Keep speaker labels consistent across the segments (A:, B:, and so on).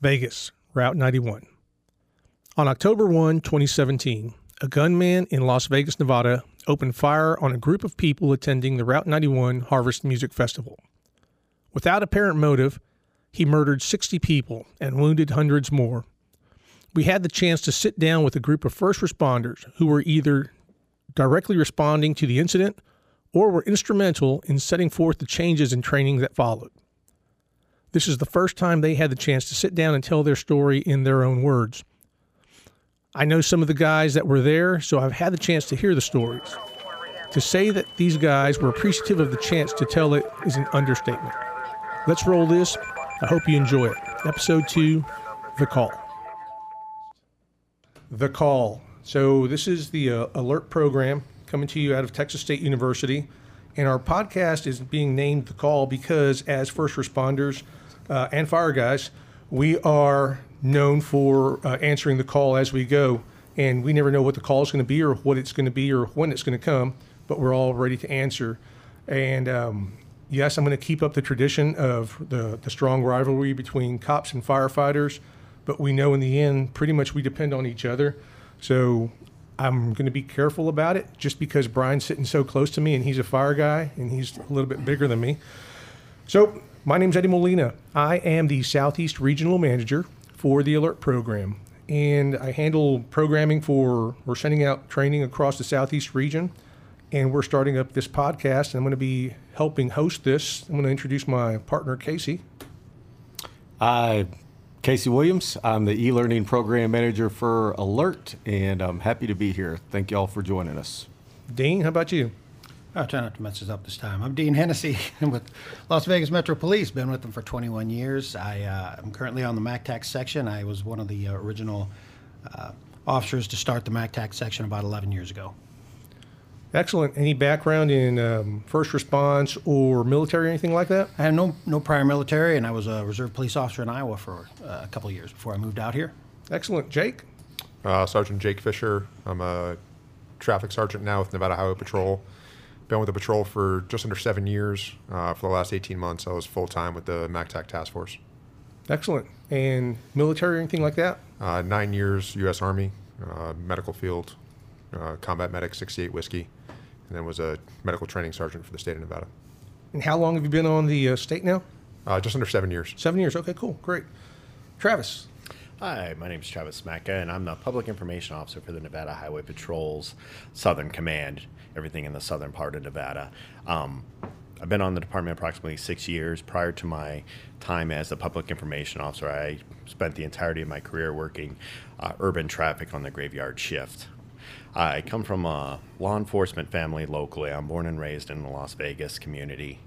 A: Vegas, Route 91. On October 1, 2017, a gunman in Las Vegas, Nevada opened fire on a group of people attending the Route 91 Harvest Music Festival. Without apparent motive, he murdered 60 people and wounded hundreds more. We had the chance to sit down with a group of first responders who were either directly responding to the incident or were instrumental in setting forth the changes in training that followed. This is the first time they had the chance to sit down and tell their story in their own words. I know some of the guys that were there, so I've had the chance to hear the stories. To say that these guys were appreciative of the chance to tell it is an understatement. Let's roll this. I hope you enjoy it. Episode 2 The Call. The Call. So, this is the uh, ALERRT program coming to you out of Texas State University. And our podcast is being named The Call because, as first responders uh, and fire guys, we are known for uh, answering the call as we go. And we never know what the call is going to be or what it's going to be or when it's going to come, but we're all ready to answer. And um, yes, I'm going to keep up the tradition of the, the strong rivalry between cops and firefighters, but we know in the end, pretty much we depend on each other. So I'm going to be careful about it just because Brian's sitting so close to me and he's a fire guy and he's a little bit bigger than me. So, my name's Eddie Molina. I am the Southeast Regional Manager for the ALERRT Program. And I handle programming for, we're sending out training across the Southeast region. And we're starting up this podcast. And I'm going to be helping host this. I'm going to introduce my partner, Casey.
B: Hi, Casey Williams. I'm the e learning program manager for ALERRT, and I'm happy to be here. Thank you all for joining us.
A: Dean, how about you?
C: I'll try not to mess this up this time. I'm Dean Hennessy with Las Vegas Metro Police. Been with them for 21 years. I uh, am currently on the MACTAC section. I was one of the uh, original uh, officers to start the MACTAC section about 11 years ago.
A: Excellent. Any background in um, first response or military or anything like that?
C: I have no no prior military, and I was a reserve police officer in Iowa for uh, a couple of years before I moved out here.
A: Excellent. Jake?
D: Uh, sergeant Jake Fisher. I'm a traffic sergeant now with Nevada Highway Patrol. Been with the patrol for just under seven years. Uh, for the last 18 months, I was full time with the MACTAC Task Force.
A: Excellent. And military or anything like that?
D: Uh, nine years U.S. Army, uh, medical field, uh, combat medic, 68 whiskey, and then was a medical training sergeant for the state of Nevada.
A: And how long have you been on the uh, state now?
D: Uh, just under seven years.
A: Seven years. Okay, cool. Great. Travis?
E: Hi, my name is Travis Smaka, and I'm the Public Information Officer for the Nevada Highway Patrol's Southern Command, everything in the southern part of Nevada. Um, I've been on the department approximately six years. Prior to my time as the Public Information Officer, I spent the entirety of my career working uh, urban traffic on the graveyard shift. I come from a law enforcement family locally. I'm born and raised in the Las Vegas community.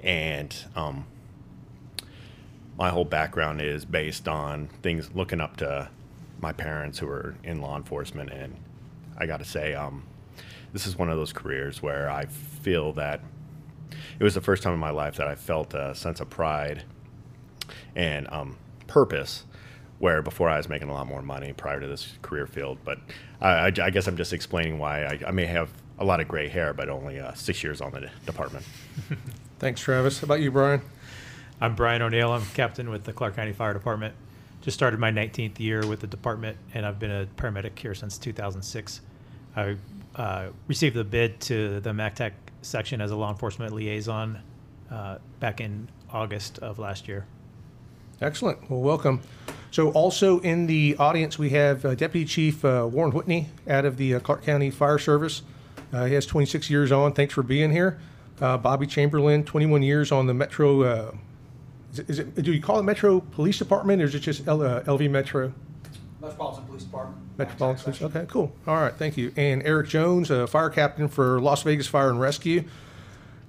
E: And um, my whole background is based on things looking up to my parents who are in law enforcement and i got to say um, this is one of those careers where i feel that it was the first time in my life that i felt a sense of pride and um, purpose where before i was making a lot more money prior to this career field but i, I, I guess i'm just explaining why I, I, may have a lot of gray hair but only uh, six years on the department
A: Thanks, Travis. How about you, Brian?
F: I'm Brian O'Neill. I'm captain with the Clark County Fire Department. Just started my 19th year with the department, and I've been a paramedic here since 2006. I uh, received the bid to the MACTAC section as a law enforcement liaison uh, back in August of last year.
A: Excellent. Well, welcome. So, also in the audience, we have uh, Deputy Chief uh, Warren Whitney out of the uh, Clark County Fire Service. Uh, he has 26 years on. Thanks for being here. Uh, Bobby Chamberlain, 21 years on the Metro. Uh, is it, is it, do you call it Metro Police Department or is it just L, uh, LV Metro?
G: Metropolitan Police Department.
A: Metropolitan Police. Okay, cool. All right, thank you. And Eric Jones, a fire captain for Las Vegas Fire and Rescue.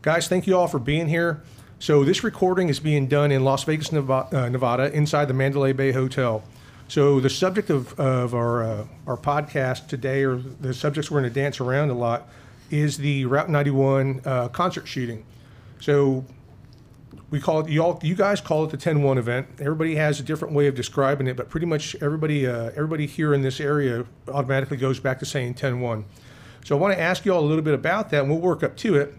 A: Guys, thank you all for being here. So this recording is being done in Las Vegas, Nevada, uh, Nevada inside the Mandalay Bay Hotel. So the subject of, of our uh, our podcast today, or the subjects we're going to dance around a lot, is the Route 91 uh, concert shooting. So we call it you all you guys call it the 10-1 event. Everybody has a different way of describing it, but pretty much everybody uh, everybody here in this area automatically goes back to saying 10-1. So I want to ask you all a little bit about that, and we'll work up to it.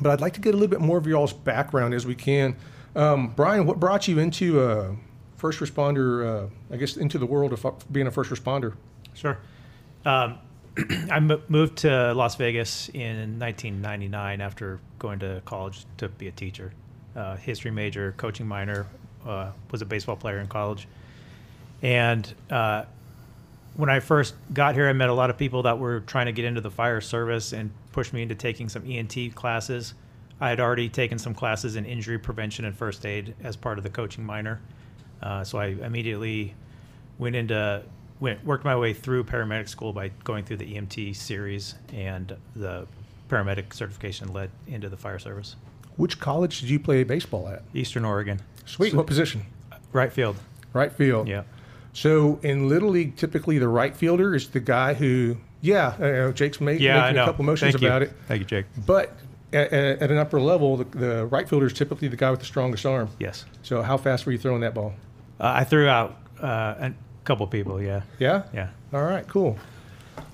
A: But I'd like to get a little bit more of y'all's background as we can. Um, Brian, what brought you into uh, first responder, uh, I guess, into the world of uh, being a first responder?
F: Sure. Um, I moved to Las Vegas in 1999 after going to college to be a teacher. Uh, history major, coaching minor, uh, was a baseball player in college. And uh, when I first got here, I met a lot of people that were trying to get into the fire service and pushed me into taking some EMT classes. I had already taken some classes in injury prevention and first aid as part of the coaching minor. Uh, so I immediately went into went worked my way through paramedic school by going through the EMT series and the paramedic certification led into the fire service.
A: Which college did you play baseball at?
F: Eastern Oregon,
A: Sweet. What position?
F: right field.
A: Right field.
F: Yeah.
A: So in Little League, typically the right fielder is the guy who, yeah, I know Jake's made,
F: Yeah,
A: making a couple motions
F: Thank you.
A: about it.
F: Thank you, Jake.
A: But at, at, at an upper level, the, the right fielder is typically the guy with the strongest arm.
F: Yes.
A: So how fast were you throwing that ball?
F: Uh, I threw out uh, a couple people. Yeah.
A: Yeah.
F: Yeah.
A: All right. Cool.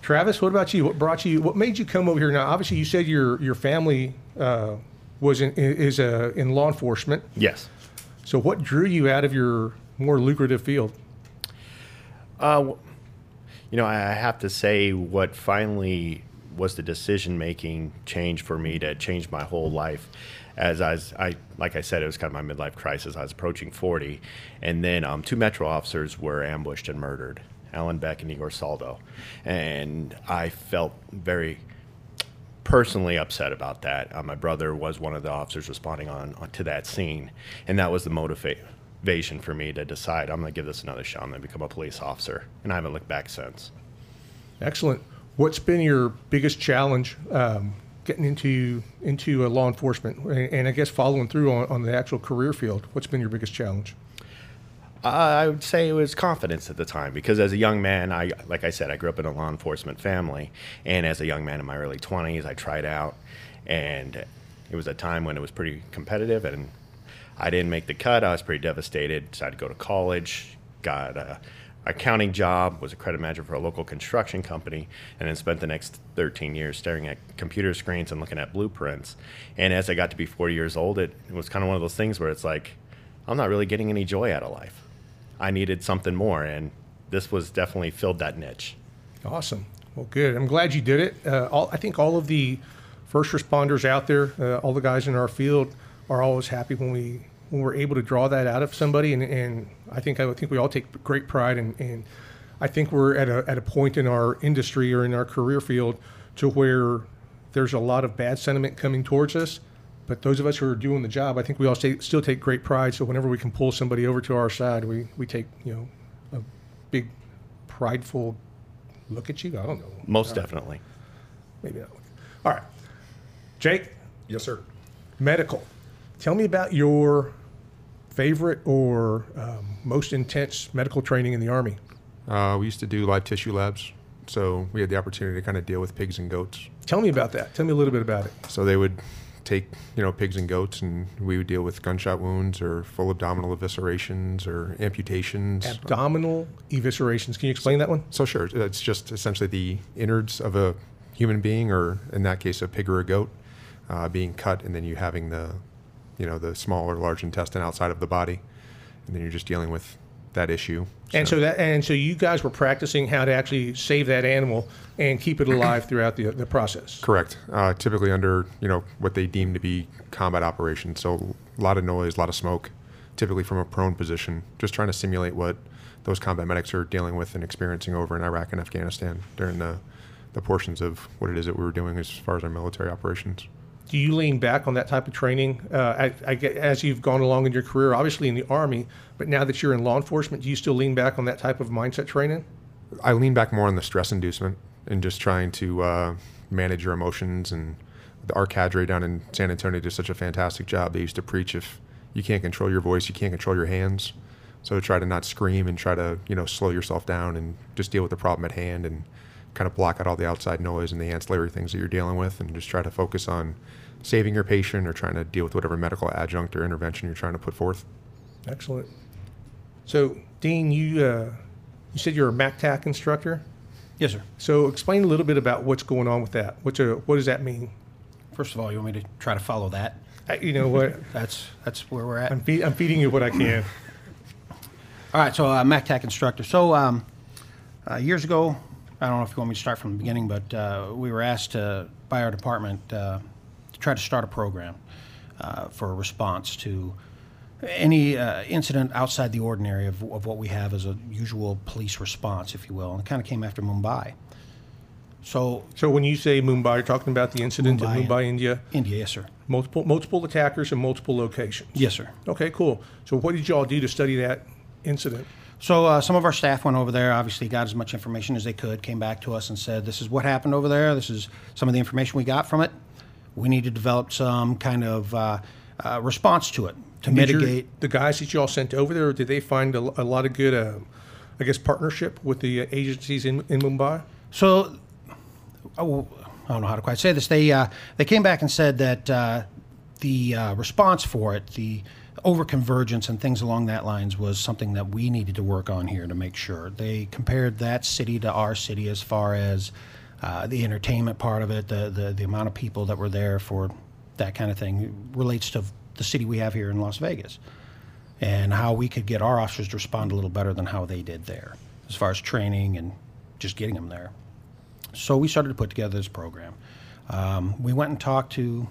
A: Travis, what about you? What brought you? What made you come over here? Now, obviously, you said your your family uh, was in is uh, in law enforcement.
E: Yes.
A: So, what drew you out of your more lucrative field?
E: Uh, you know, I I have to say, what finally was the decision making change for me to change my whole life. As I, was, I, like I said, it was kind of my midlife crisis. I was approaching 40, and then um, two Metro officers were ambushed and murdered, Alyn Beck and Igor Soldo, and I felt very personally upset about that. Uh, my brother was one of the officers responding on, on to that scene, and that was the motivation for me to decide I'm going to give this another shot. I'm going to become a police officer, and I haven't looked back since.
A: Excellent. What's been your biggest challenge um, getting into into uh, law enforcement, and, and I guess following through on, on the actual career field? What's been your biggest challenge?
E: I would say it was confidence at the time because as a young man, I like I said, I grew up in a law enforcement family, and as a young man in my early 20s, I tried out, and it was a time when it was pretty competitive, and I didn't make the cut. I was pretty devastated. Decided to go to college, got a accounting job, was a credit manager for a local construction company, and then spent the next 13 years staring at computer screens and looking at blueprints. And as I got to be 40 years old, it was kind of one of those things where it's like, I'm not really getting any joy out of life. I needed something more, and this was definitely filled that niche.
A: Awesome. Well, good. I'm glad you did it. Uh, all, I think all of the first responders out there, uh, all the guys in our field, are always happy when we when we're able to draw that out of somebody. And, and I think I think we all take great pride in. And I think we're at a at a point in our industry or in our career field to where there's a lot of bad sentiment coming towards us. But those of us who are doing the job, I think we all stay, still take great pride. So whenever we can pull somebody over to our side, we, we take you know a big prideful look at you. I don't know.
E: Most definitely.
A: Maybe not. All right. Jake,
D: Yes, sir.
A: medical. Tell me about your favorite or um, most intense medical training in the Army.
D: Uh, we used to do live tissue labs, so we had the opportunity to kind of deal with pigs and goats.
A: Tell me about that. Tell me a little bit about it.
D: So they would take, you know, pigs and goats, and we would deal with gunshot wounds or full abdominal eviscerations or amputations.
A: Abdominal eviscerations. Can you explain that one?
D: So sure, it's just essentially the innards of a human being, or in that case, a pig or a goat, uh, being cut, and then you having the, you know, the small or large intestine outside of the body, and then you're just dealing with that issue.
A: And so that and so you guys were practicing how to actually save that animal and keep it alive throughout the, the process.
D: Correct. Uh, typically under you know what they deem to be combat operations. So a lot of noise, a lot of smoke, typically from a prone position, just trying to simulate what those combat medics are dealing with and experiencing over in Iraq and Afghanistan during the the portions of what it is that we were doing as far as our military operations.
A: Do you lean back on that type of training uh, I, I as you've gone along in your career, obviously in the Army, but now that you're in law enforcement, do you still lean back on that type of mindset training?
D: I lean back more on the stress inducement and just trying to uh, manage your emotions. And our cadre down in San Antonio did such a fantastic job. They used to preach if you can't control your voice, you can't control your hands. So try to not scream and try to you know slow yourself down and just deal with the problem at hand and kind of block out all the outside noise and the ancillary things that you're dealing with and just try to focus on saving your patient or trying to deal with whatever medical adjunct or intervention you're trying to put forth.
A: Excellent. So, Dean, you uh, you said you're a MacTac instructor.
C: Yes, sir.
A: So, explain a little bit about what's going on with that. What's a, what does that mean?
C: First of all, you want me to try to follow that?
A: I, you know what?
C: That's that's where we're at.
A: I'm, feed, I'm feeding you what I can.
C: All right, so uh, MacTac instructor. So um, uh, years ago, I don't know if you want me to start from the beginning, but uh, we were asked to, by our department uh, to try to start a program uh, for a response to any uh, incident outside the ordinary of, of what we have as a usual police response, if you will. And it kind of came after Mumbai. So
A: So when you say Mumbai, you're talking about the incident
C: Mumbai.
A: in Mumbai, India,
C: India, yes, sir.
A: multiple multiple attackers in multiple locations.
C: Yes, sir.
A: Okay, cool. So what did y'all do to study that incident?
C: So uh, some of our staff went over there, obviously got as much information as they could, came back to us and said, this is what happened over there. This is some of the information we got from it. We need to develop some kind of uh, uh, response to it to
A: Did your-
C: mitigate.
A: the guys that y'all sent over there. Did they find a, a lot of good, uh, I guess, partnership with the uh, agencies in, in Mumbai?
C: So oh, I don't know how to quite say this. They uh, they came back and said that uh, the uh, response for it, the overconvergence and things along that lines, was something that we needed to work on here to make sure. They compared that city to our city as far as uh, the entertainment part of it, the, the the amount of people that were there for that kind of thing relates to the city we have here in Las Vegas and how we could get our officers to respond a little better than how they did there, as far as training and just getting them there. So we started to put together this program. Um, we went and talked to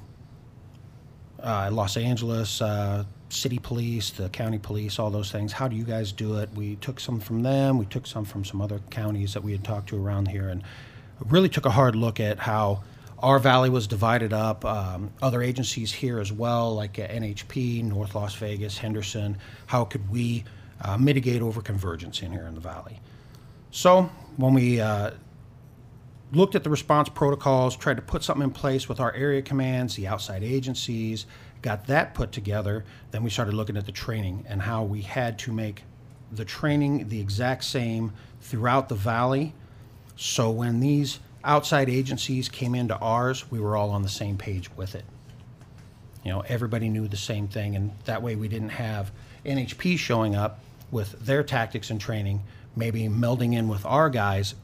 C: uh, Los Angeles uh, City Police, the county police, all those things. How do you guys do it? We took some from them. We took some from some other counties that we had talked to around here, and really took a hard look at how our valley was divided up. Um, other agencies here as well, like uh, NHP, North Las Vegas, Henderson. How could we uh, mitigate overconvergence in here in the valley? So when we uh, looked at the response protocols, tried to put something in place with our area commands, the outside agencies, got that put together. Then we started looking at the training and how we had to make the training the exact same throughout the valley. So when these outside agencies came into ours, we were all on the same page with it. You know, everybody knew the same thing, and that way we didn't have NHP showing up with their tactics and training, maybe melding in with our guys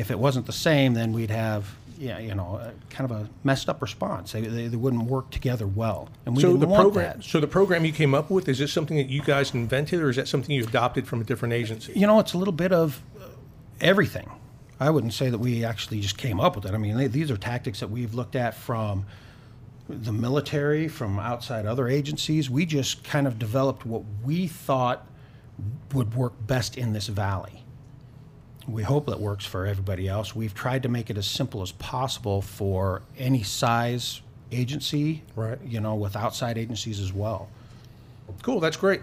C: if it wasn't the same, then we'd have, yeah, you know, a, kind of a messed up response. They, they, they wouldn't work together well, and we
A: so
C: didn't
A: the
C: want
A: program,
C: that.
A: so the program you came up with, is this something that you guys invented, or is that something you adopted from a different agency?
C: You know, it's a little bit of uh, everything. I wouldn't say that we actually just came up with it. I mean, they, these are tactics that we've looked at from the military, from outside other agencies. We just kind of developed what we thought would work best in this valley. We hope that works for everybody else. We've tried to make it as simple as possible for any size agency,
A: Right.
C: You know, with outside agencies as well.
A: Cool, that's great.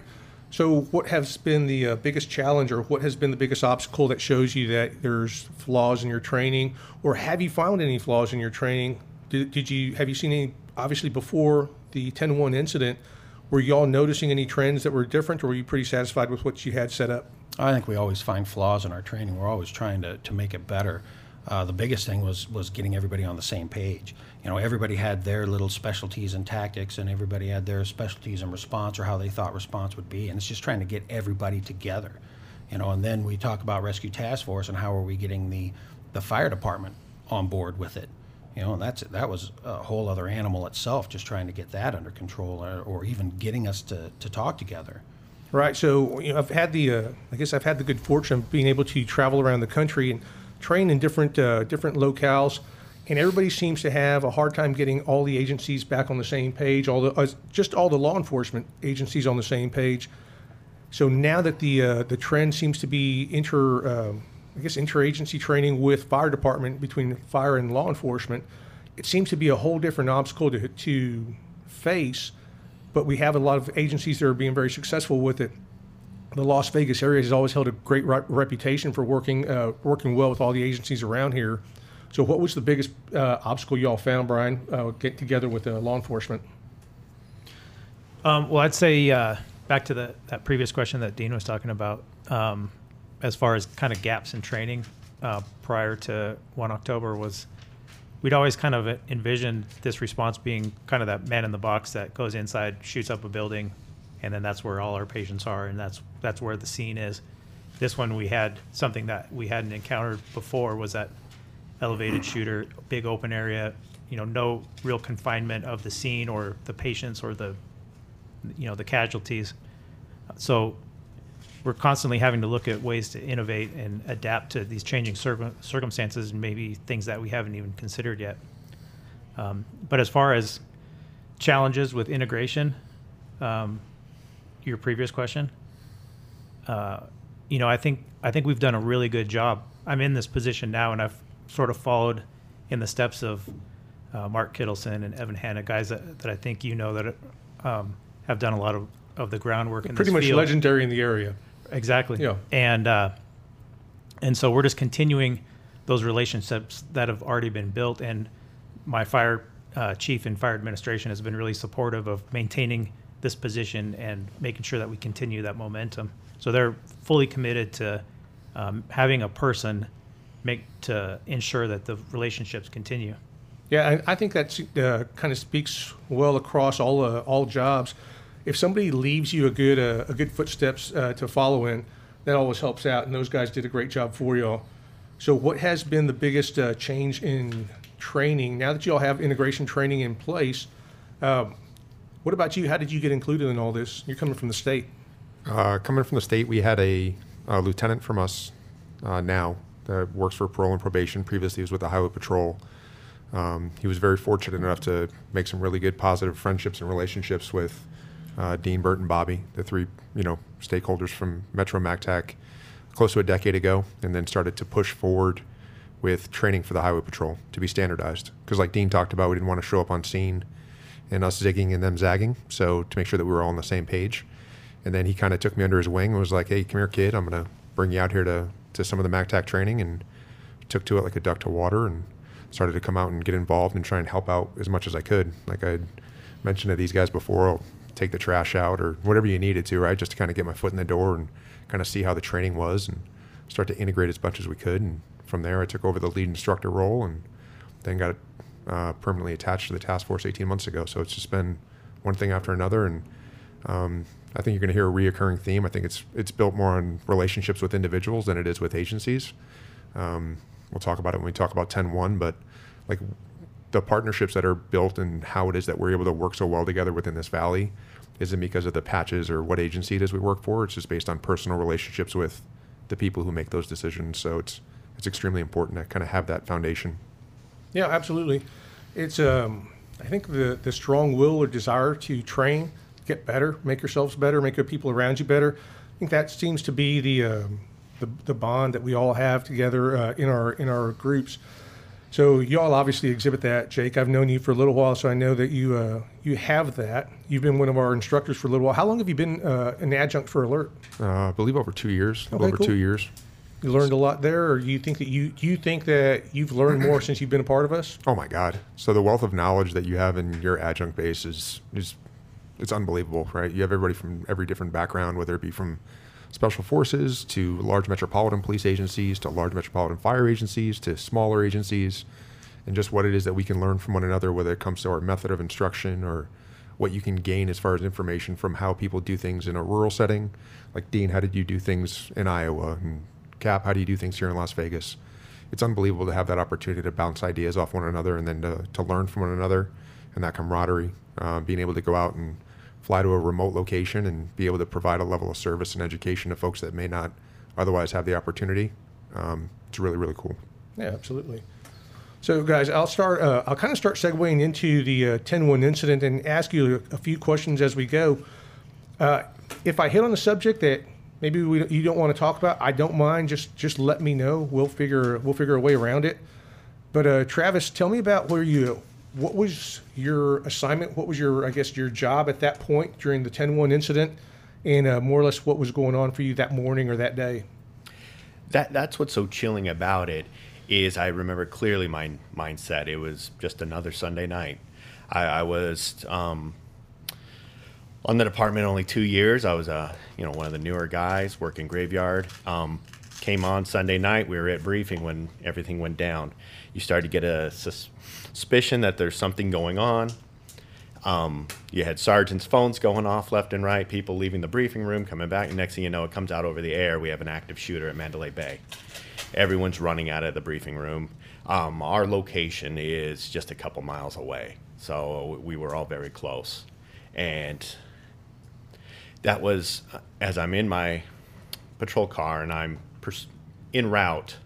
A: So, what has been the uh, biggest challenge, or what has been the biggest obstacle that shows you that there's flaws in your training, or have you found any flaws in your training? Did, did you have you seen any? Obviously, before the 10-1 incident, were y'all noticing any trends that were different, or were you pretty satisfied with what you had set up?
C: I think we always find flaws in our training. We're always trying to, to make it better. Uh, the biggest thing was was getting everybody on the same page. You know, everybody had their little specialties and tactics, and everybody had their specialties and response or how they thought response would be. And it's just trying to get everybody together. You know, and then we talk about rescue task force and how are we getting the the fire department on board with it. You know, and that's that was a whole other animal itself, just trying to get that under control, or, or even getting us to, to talk together.
A: Right. So you know, I've had the, uh, I guess I've had the good fortune of being able to travel around the country and train in different uh, different locales, and everybody seems to have a hard time getting all the agencies back on the same page. All the uh, just all the law enforcement agencies on the same page. So now that the uh, the trend seems to be inter, uh, I guess interagency training with fire department between fire and law enforcement, it seems to be a whole different obstacle to to face but we have a lot of agencies that are being very successful with it. The Las Vegas area has always held a great re- reputation for working uh, working well with all the agencies around here. So, what was the biggest uh, obstacle you all found, Brian, uh, get together with uh, law enforcement?
F: Um, well, I'd say uh, back to the, that previous question that Dean was talking about, um, as far as kind of gaps in training uh, prior to 1 October was we'd always kind of envisioned this response being kind of that man in the box that goes inside, shoots up a building, and then that's where all our patients are, and that's that's where the scene is. This one we had something that we hadn't encountered before was that elevated shooter, big open area, you know, no real confinement of the scene or the patients or the you know the casualties. So we're constantly having to look at ways to innovate and adapt to these changing circum- circumstances and maybe things that we haven't even considered yet. Um, but as far as challenges with integration, um, your previous question, uh, you know, I think I think we've done a really good job. I'm in this position now, and I've sort of followed in the steps of uh, Mark Kittleson and Evan Hanna, guys that, that I think you know that um, have done a lot of, of the groundwork in
A: the
F: Pretty
A: much
F: field.
A: legendary in the area.
F: Exactly.
A: Yeah.
F: And uh, and so we're just continuing those relationships that have already been built. And my fire uh, chief and fire administration has been really supportive of maintaining this position and making sure that we continue that momentum. So they're fully committed to um, having a person make to ensure that the relationships continue.
A: Yeah, I, I think that uh, kind of speaks well across all uh, all jobs. If somebody leaves you a good uh, a good footsteps uh, to follow in, that always helps out. And those guys did a great job for y'all. So, what has been the biggest uh, change in training now that you all have integration training in place? Um, what about you? How did you get included in all this? You're coming from the state.
D: Uh, coming from the state, we had a, a lieutenant from us uh, now that works for parole and probation. Previously, he was with the Highway Patrol. Um, he was very fortunate enough to make some really good positive friendships and relationships with uh, Dean, Burt, and Bobby, the three you know stakeholders from Metro MacTac, close to a decade ago, and then started to push forward with training for the Highway Patrol to be standardized. Because like Dean talked about, we didn't want to show up on scene and us zigging and them zagging. So to make sure that we were all on the same page. And then he kind of took me under his wing and was like, "Hey, come here, kid. I'm gonna bring you out here to to some of the MacTac training." And took to it like a duck to water and started to come out and get involved and try and help out as much as I could. Like I mentioned to these guys before, I'll take the trash out or whatever you needed to, right? Just to kind of get my foot in the door and kind of see how the training was and start to integrate as much as we could. And from there, I took over the lead instructor role and then got uh, permanently attached to the task force 18 months ago. So it's just been one thing after another. And um, I think you're going to hear a reoccurring theme. I think it's it's built more on relationships with individuals than it is with agencies. Um, we'll talk about it when we talk about 10-1, but like the partnerships that are built and how it is that we're able to work so well together within this valley isn't because of the patches or what agency it is we work for. It's just based on personal relationships with the people who make those decisions. So it's it's extremely important to kind of have that foundation.
A: Yeah, absolutely. It's um, I think the the strong will or desire to train, get better, make yourselves better, make the people around you better. I think that seems to be the um, the, the bond that we all have together uh, in our in our groups. So you all obviously exhibit that, Jake. I've known you for a little while, so I know that you uh, you have that. You've been one of our instructors for a little while. How long have you been uh, an adjunct for ALERRT?
D: Uh, I believe over two years,
A: Okay,
D: over
A: cool.
D: two years.
A: You learned a lot there, or you think that you do you think that you've learned more since you've been a part of us?
D: Oh my God! So the wealth of knowledge that you have in your adjunct base is is it's unbelievable, right? You have everybody from every different background, whether it be from special forces to large metropolitan police agencies to large metropolitan fire agencies to smaller agencies, and just what it is that we can learn from one another, whether it comes to our method of instruction or what you can gain as far as information from how people do things in a rural setting. Like Dean, how did you do things in Iowa? And Cap, how do you do things here in Las Vegas? It's unbelievable to have that opportunity to bounce ideas off one another and then to, to learn from one another and that camaraderie. Uh, being able to go out and fly to a remote location and be able to provide a level of service and education to folks that may not otherwise have the opportunity. Um, it's really, really cool.
A: Yeah, absolutely. So, guys, I'll start. Uh, I'll kind of start segueing into the uh, 10-1 incident and ask you a, a few questions as we go. Uh, if I hit on a subject that maybe we, you don't want to talk about, I don't mind. Just just let me know. We'll figure we'll figure a way around it. But uh, Travis, tell me about where you. What was your assignment? What was your, I guess, your job at that point during the 10-1 incident, and uh, more or less what was going on for you that morning or that day?
E: that that's what's so chilling about it is I remember clearly my mindset. It was just another Sunday night. I, I was um, on the department only two years. I was a you know one of the newer guys working graveyard. Um, came on Sunday night. We were at briefing when everything went down. You started to get a sus- suspicion that there's something going on. Um, you had sergeants' phones going off left and right, people leaving the briefing room, coming back. And next thing you know, it comes out over the air. We have an active shooter at Mandalay Bay. Everyone's running out of the briefing room. Um, our location is just a couple miles away, so we were all very close. And that was, as I'm in my patrol car and I'm pers- en route,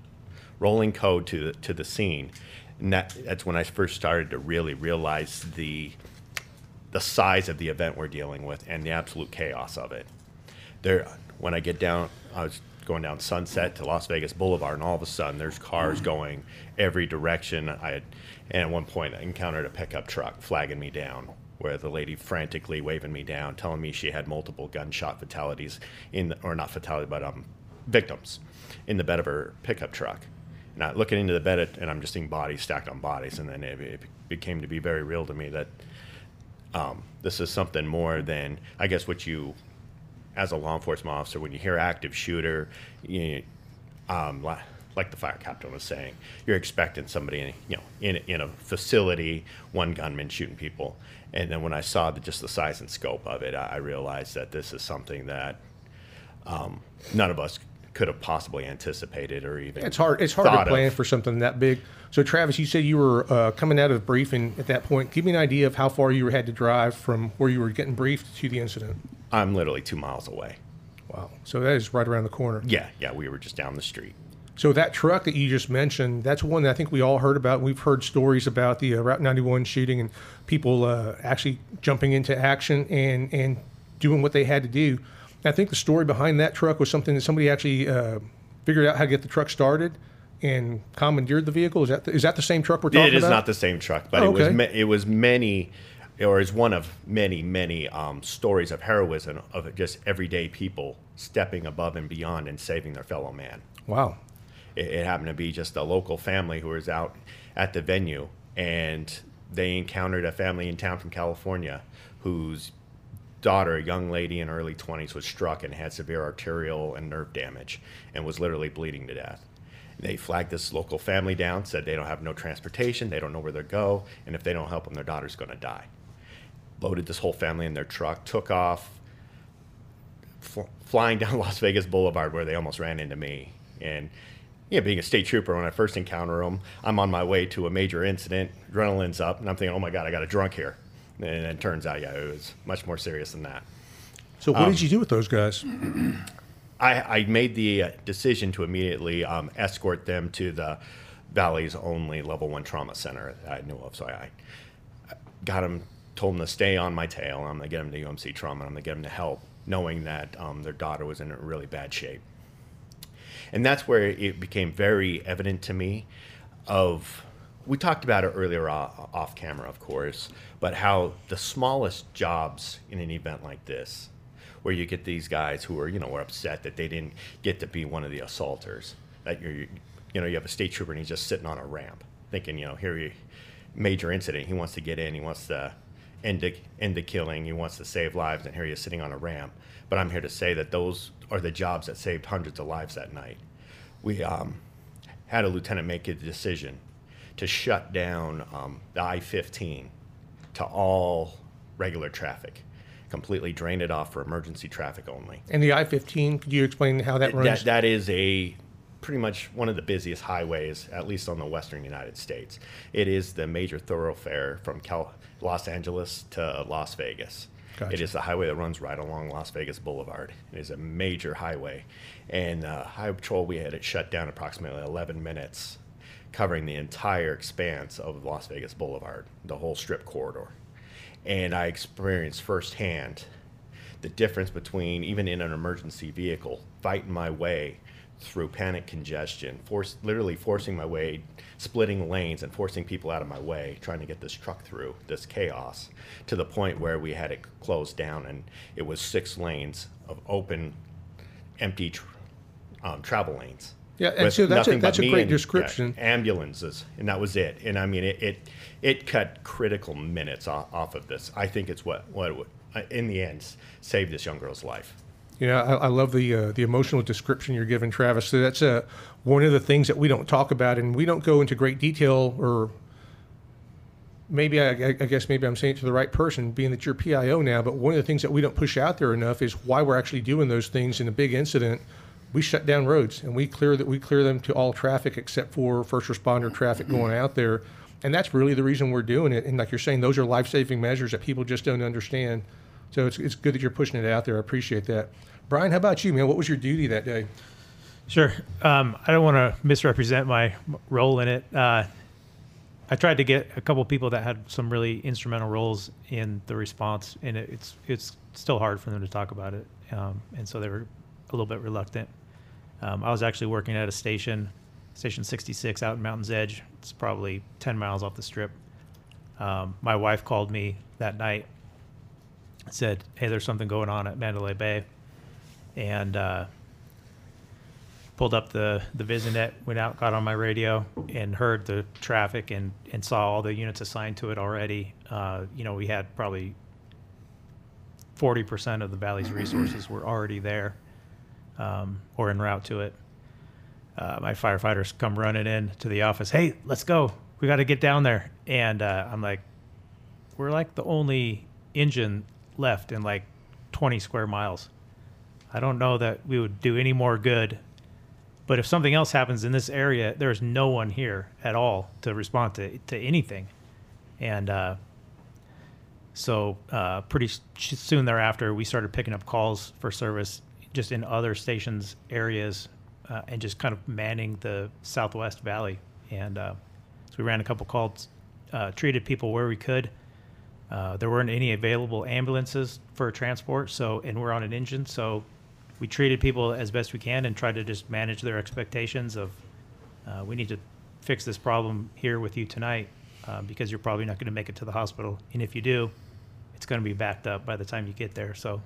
E: rolling code to the, to the scene. And that, that's when I first started to really realize the the size of the event we're dealing with and the absolute chaos of it. There, when I get down, I was going down Sunset to Las Vegas Boulevard, and all of a sudden there's cars going every direction. I had, and at one point I encountered a pickup truck flagging me down, where the lady frantically waving me down, telling me she had multiple gunshot fatalities in, the, or not fatality, but um, victims in the bed of her pickup truck. I looking into the bed, and I'm just seeing bodies stacked on bodies, and then it, it became to be very real to me that um, this is something more than I guess what you, as a law enforcement officer, when you hear active shooter, you, um, like the fire captain was saying, you're expecting somebody, in, you know, in in a facility, one gunman shooting people, and then when I saw the, just the size and scope of it, I, I realized that this is something that um, none of us could have possibly anticipated or even.
A: It's hard. It's hard to plan
E: of.
A: for something that big. So, Travis, you said you were uh, coming out of briefing at that point. Give me an idea of how far you had to drive from where you were getting briefed to the incident.
E: I'm literally two miles away.
A: Wow. So that is right around the corner.
E: Yeah, yeah, we were just down the street.
A: So that truck that you just mentioned, that's one that I think we all heard about. We've heard stories about the uh, Route 91 shooting and people uh, actually jumping into action and and doing what they had to do. I think the story behind that truck was something that somebody actually uh, figured out how to get the truck started and commandeered the vehicle. Is that the, is that the same truck we're talking about?
E: It is
A: about?
E: not the same truck, but
A: Oh,
E: it was ma- it was many, or is one of many many um, stories of heroism of just everyday people stepping above and beyond and saving their fellow man.
A: Wow.
E: It, it happened to be just a local family who was out at the venue, and they encountered a family in town from California whose daughter, a young lady in her early 20s, was struck and had severe arterial and nerve damage and was literally bleeding to death. They flagged this local family down, said they don't have no transportation, they don't know where to go, and if they don't help them, their daughter's going to die. Loaded this whole family in their truck, took off, fl- flying down Las Vegas Boulevard where they almost ran into me. And yeah, being a state trooper, when I first encounter them, I'm on my way to a major incident, adrenaline's up, and I'm thinking, oh my God, I got a drunk here. And it turns out, yeah, it was much more serious than that.
A: So what did you do with those guys?
E: I, I made the uh, decision to immediately um, escort them to the Valley's only level one trauma center that I knew of. So I, I got them, told them to stay on my tail. I'm going to get them to UMC trauma. I'm going to get them to help, knowing that um, their daughter was in a really bad shape. And that's where it became very evident to me of we talked about it earlier off camera, of course, but how the smallest jobs in an event like this, where you get these guys who are, you know, were upset that they didn't get to be one of the assaulters, that you're, you know, you have a state trooper and he's just sitting on a ramp, thinking, you know, here you, major incident, he wants to get in, he wants to end the, end the killing, he wants to save lives, and here he is sitting on a ramp. But I'm here to say that those are the jobs that saved hundreds of lives that night. We um, had a lieutenant make a decision to shut down um, the I-15 to all regular traffic, completely drain it off for emergency traffic only.
A: And the I-15, could you explain how that runs?
E: That, that is a pretty much one of the busiest highways, at least on the western United States. It is the major thoroughfare from Cal- Los Angeles to Las Vegas.
A: Gotcha.
E: It is the highway that runs right along Las Vegas Boulevard. It is a major highway. And uh, Highway Patrol, we had it shut down approximately 11 minutes, covering the entire expanse of Las Vegas Boulevard, the whole strip corridor. And I experienced firsthand the difference between even in an emergency vehicle fighting my way through panic congestion force literally forcing my way splitting lanes and forcing people out of my way trying to get this truck through this chaos to the point where we had it closed down and it was six lanes of open empty tr- um, travel lanes
A: Yeah, and so that's a- that's a great
E: and, yeah,
A: description.
E: ambulances and that was it and i mean it it, it cut critical minutes off, off of this i think it's what what it would, uh, in the end saved this young girl's life
A: You know, I, I love the uh, the emotional description you're giving, Travis. So that's uh, one of the things that we don't talk about, and we don't go into great detail, or maybe I, I I guess maybe I'm saying it to the right person, being that you're PIO now. But one of the things that we don't push out there enough is why we're actually doing those things in a big incident. We shut down roads and we clear that we clear them to all traffic except for first responder traffic going out there, and that's really the reason we're doing it. And like you're saying, those are life saving measures that people just don't understand. So it's, it's good that you're pushing it out there. I appreciate that. Brian, how about you, man? What was your duty that day?
F: Sure. Um, I don't want to misrepresent my role in it. Uh, I tried to get a couple people that had some really instrumental roles in the response, and it, it's it's still hard for them to talk about it, um, and so they were a little bit reluctant. Um, I was actually working at a station, Station 66, out in Mountain's Edge. It's probably 10 miles off the strip. Um, my wife called me that night, said, "Hey, there's something going on at Mandalay Bay," and uh, pulled up the the Visinet, went out, got on my radio, and heard the traffic and and saw all the units assigned to it already. Uh, you know, we had probably forty percent of the valley's resources were already there um, or en route to it. Uh, my firefighters come running in to the office. Hey, let's go. We got to get down there. And uh, I'm like, we're like the only engine left in like 20 square miles. I don't know that we would do any more good. But if something else happens in this area, there's no one here at all to respond to, to anything. And uh, so uh, pretty soon thereafter, we started picking up calls for service just in other stations areas uh, and just kind of manning the Southwest Valley. And uh, so we ran a couple calls, uh, treated people where we could. Uh, there weren't any available ambulances for transport, so and we're on an engine, so we treated people as best we can and tried to just manage their expectations of uh, we need to fix this problem here with you tonight uh, because you're probably not going to make it to the hospital, and if you do, it's going to be backed up by the time you get there. So,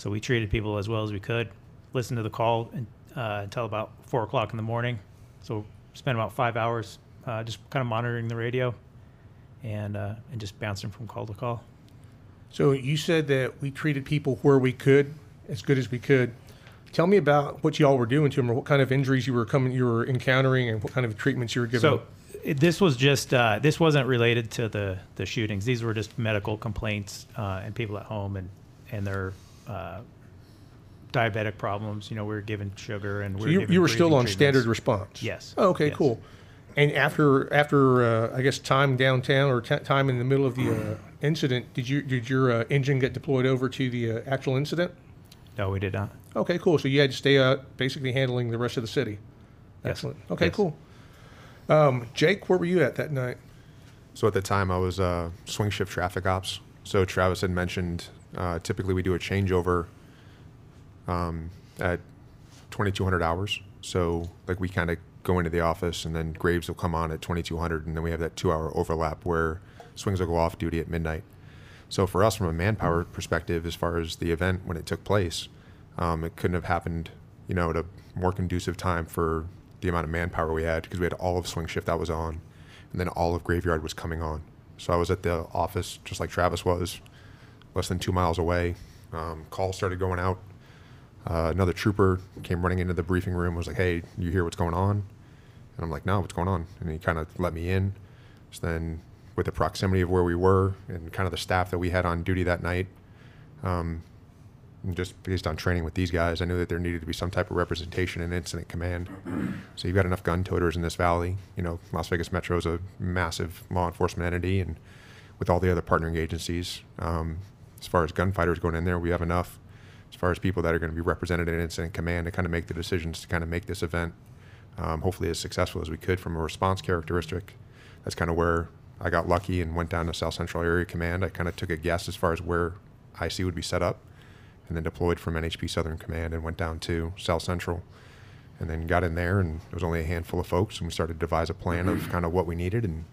F: so we treated people as well as we could. Listened to the call and, uh, until about four o'clock in the morning. So spent about five hours uh, just kind of monitoring the radio and uh, and just bouncing from call to call.
A: So you said that we treated people where we could, as good as we could. Tell me about what y'all were doing to them, or what kind of injuries you were coming, you were encountering, and what kind of treatments you were giving.
F: So
A: them.
F: it, this was just uh, this wasn't related to the the shootings. These were just medical complaints uh, and people at home and and their uh, diabetic problems. You know, we were given sugar and we
A: So
F: were
A: you,
F: giving
A: you were still
F: breathing
A: on standard response.
F: Yes.
A: Oh, okay,
F: Yes.
A: cool. And after after uh, I guess time downtown or t- time in the middle of the uh, incident, did you did your uh, engine get deployed over to the uh, actual incident?
F: No, we did not.
A: Okay, cool. So you had to stay out, basically handling the rest of the city.
F: Yes.
A: Excellent. Okay,
F: Yes.
A: cool. Um, Jake, where were you at that night?
D: So at the time, I was uh, swing shift traffic ops. So Travis had mentioned uh, typically we do a changeover um, at 2200 hours. So like we kind of go into the office and then Graves will come on at 2200, and then we have that two hour overlap where swings will go off duty at midnight. So for us, from a manpower perspective, as far as the event when it took place, um, it couldn't have happened, you know, at a more conducive time for the amount of manpower we had because we had all of swing shift that was on, and then all of graveyard was coming on. So I was at the office just like Travis was, less than two miles away. Um, calls started going out. Uh, another trooper came running into the briefing room. Was like, "Hey, you hear what's going on?" And I'm like, "No, what's going on?" And he kind of let me in. So then, with the proximity of where we were and kind of the staff that we had on duty that night, um, just based on training with these guys, I knew that there needed to be some type of representation in incident command. So you've got enough gun toters in this valley. You know, Las Vegas Metro is a massive law enforcement entity, and with all the other partnering agencies, um, as far as gunfighters going in there, we have enough. As far as people that are going to be represented in incident command to kind of make the decisions to kind of make this event um, hopefully as successful as we could from a response characteristic. That's kind of where I got lucky and went down to South Central Area Command. I kind of took a guess as far as where IC would be set up, and then deployed from NHP Southern Command and went down to South Central, and then got in there. And there was only a handful of folks, and we started to devise a plan of kind of what we needed and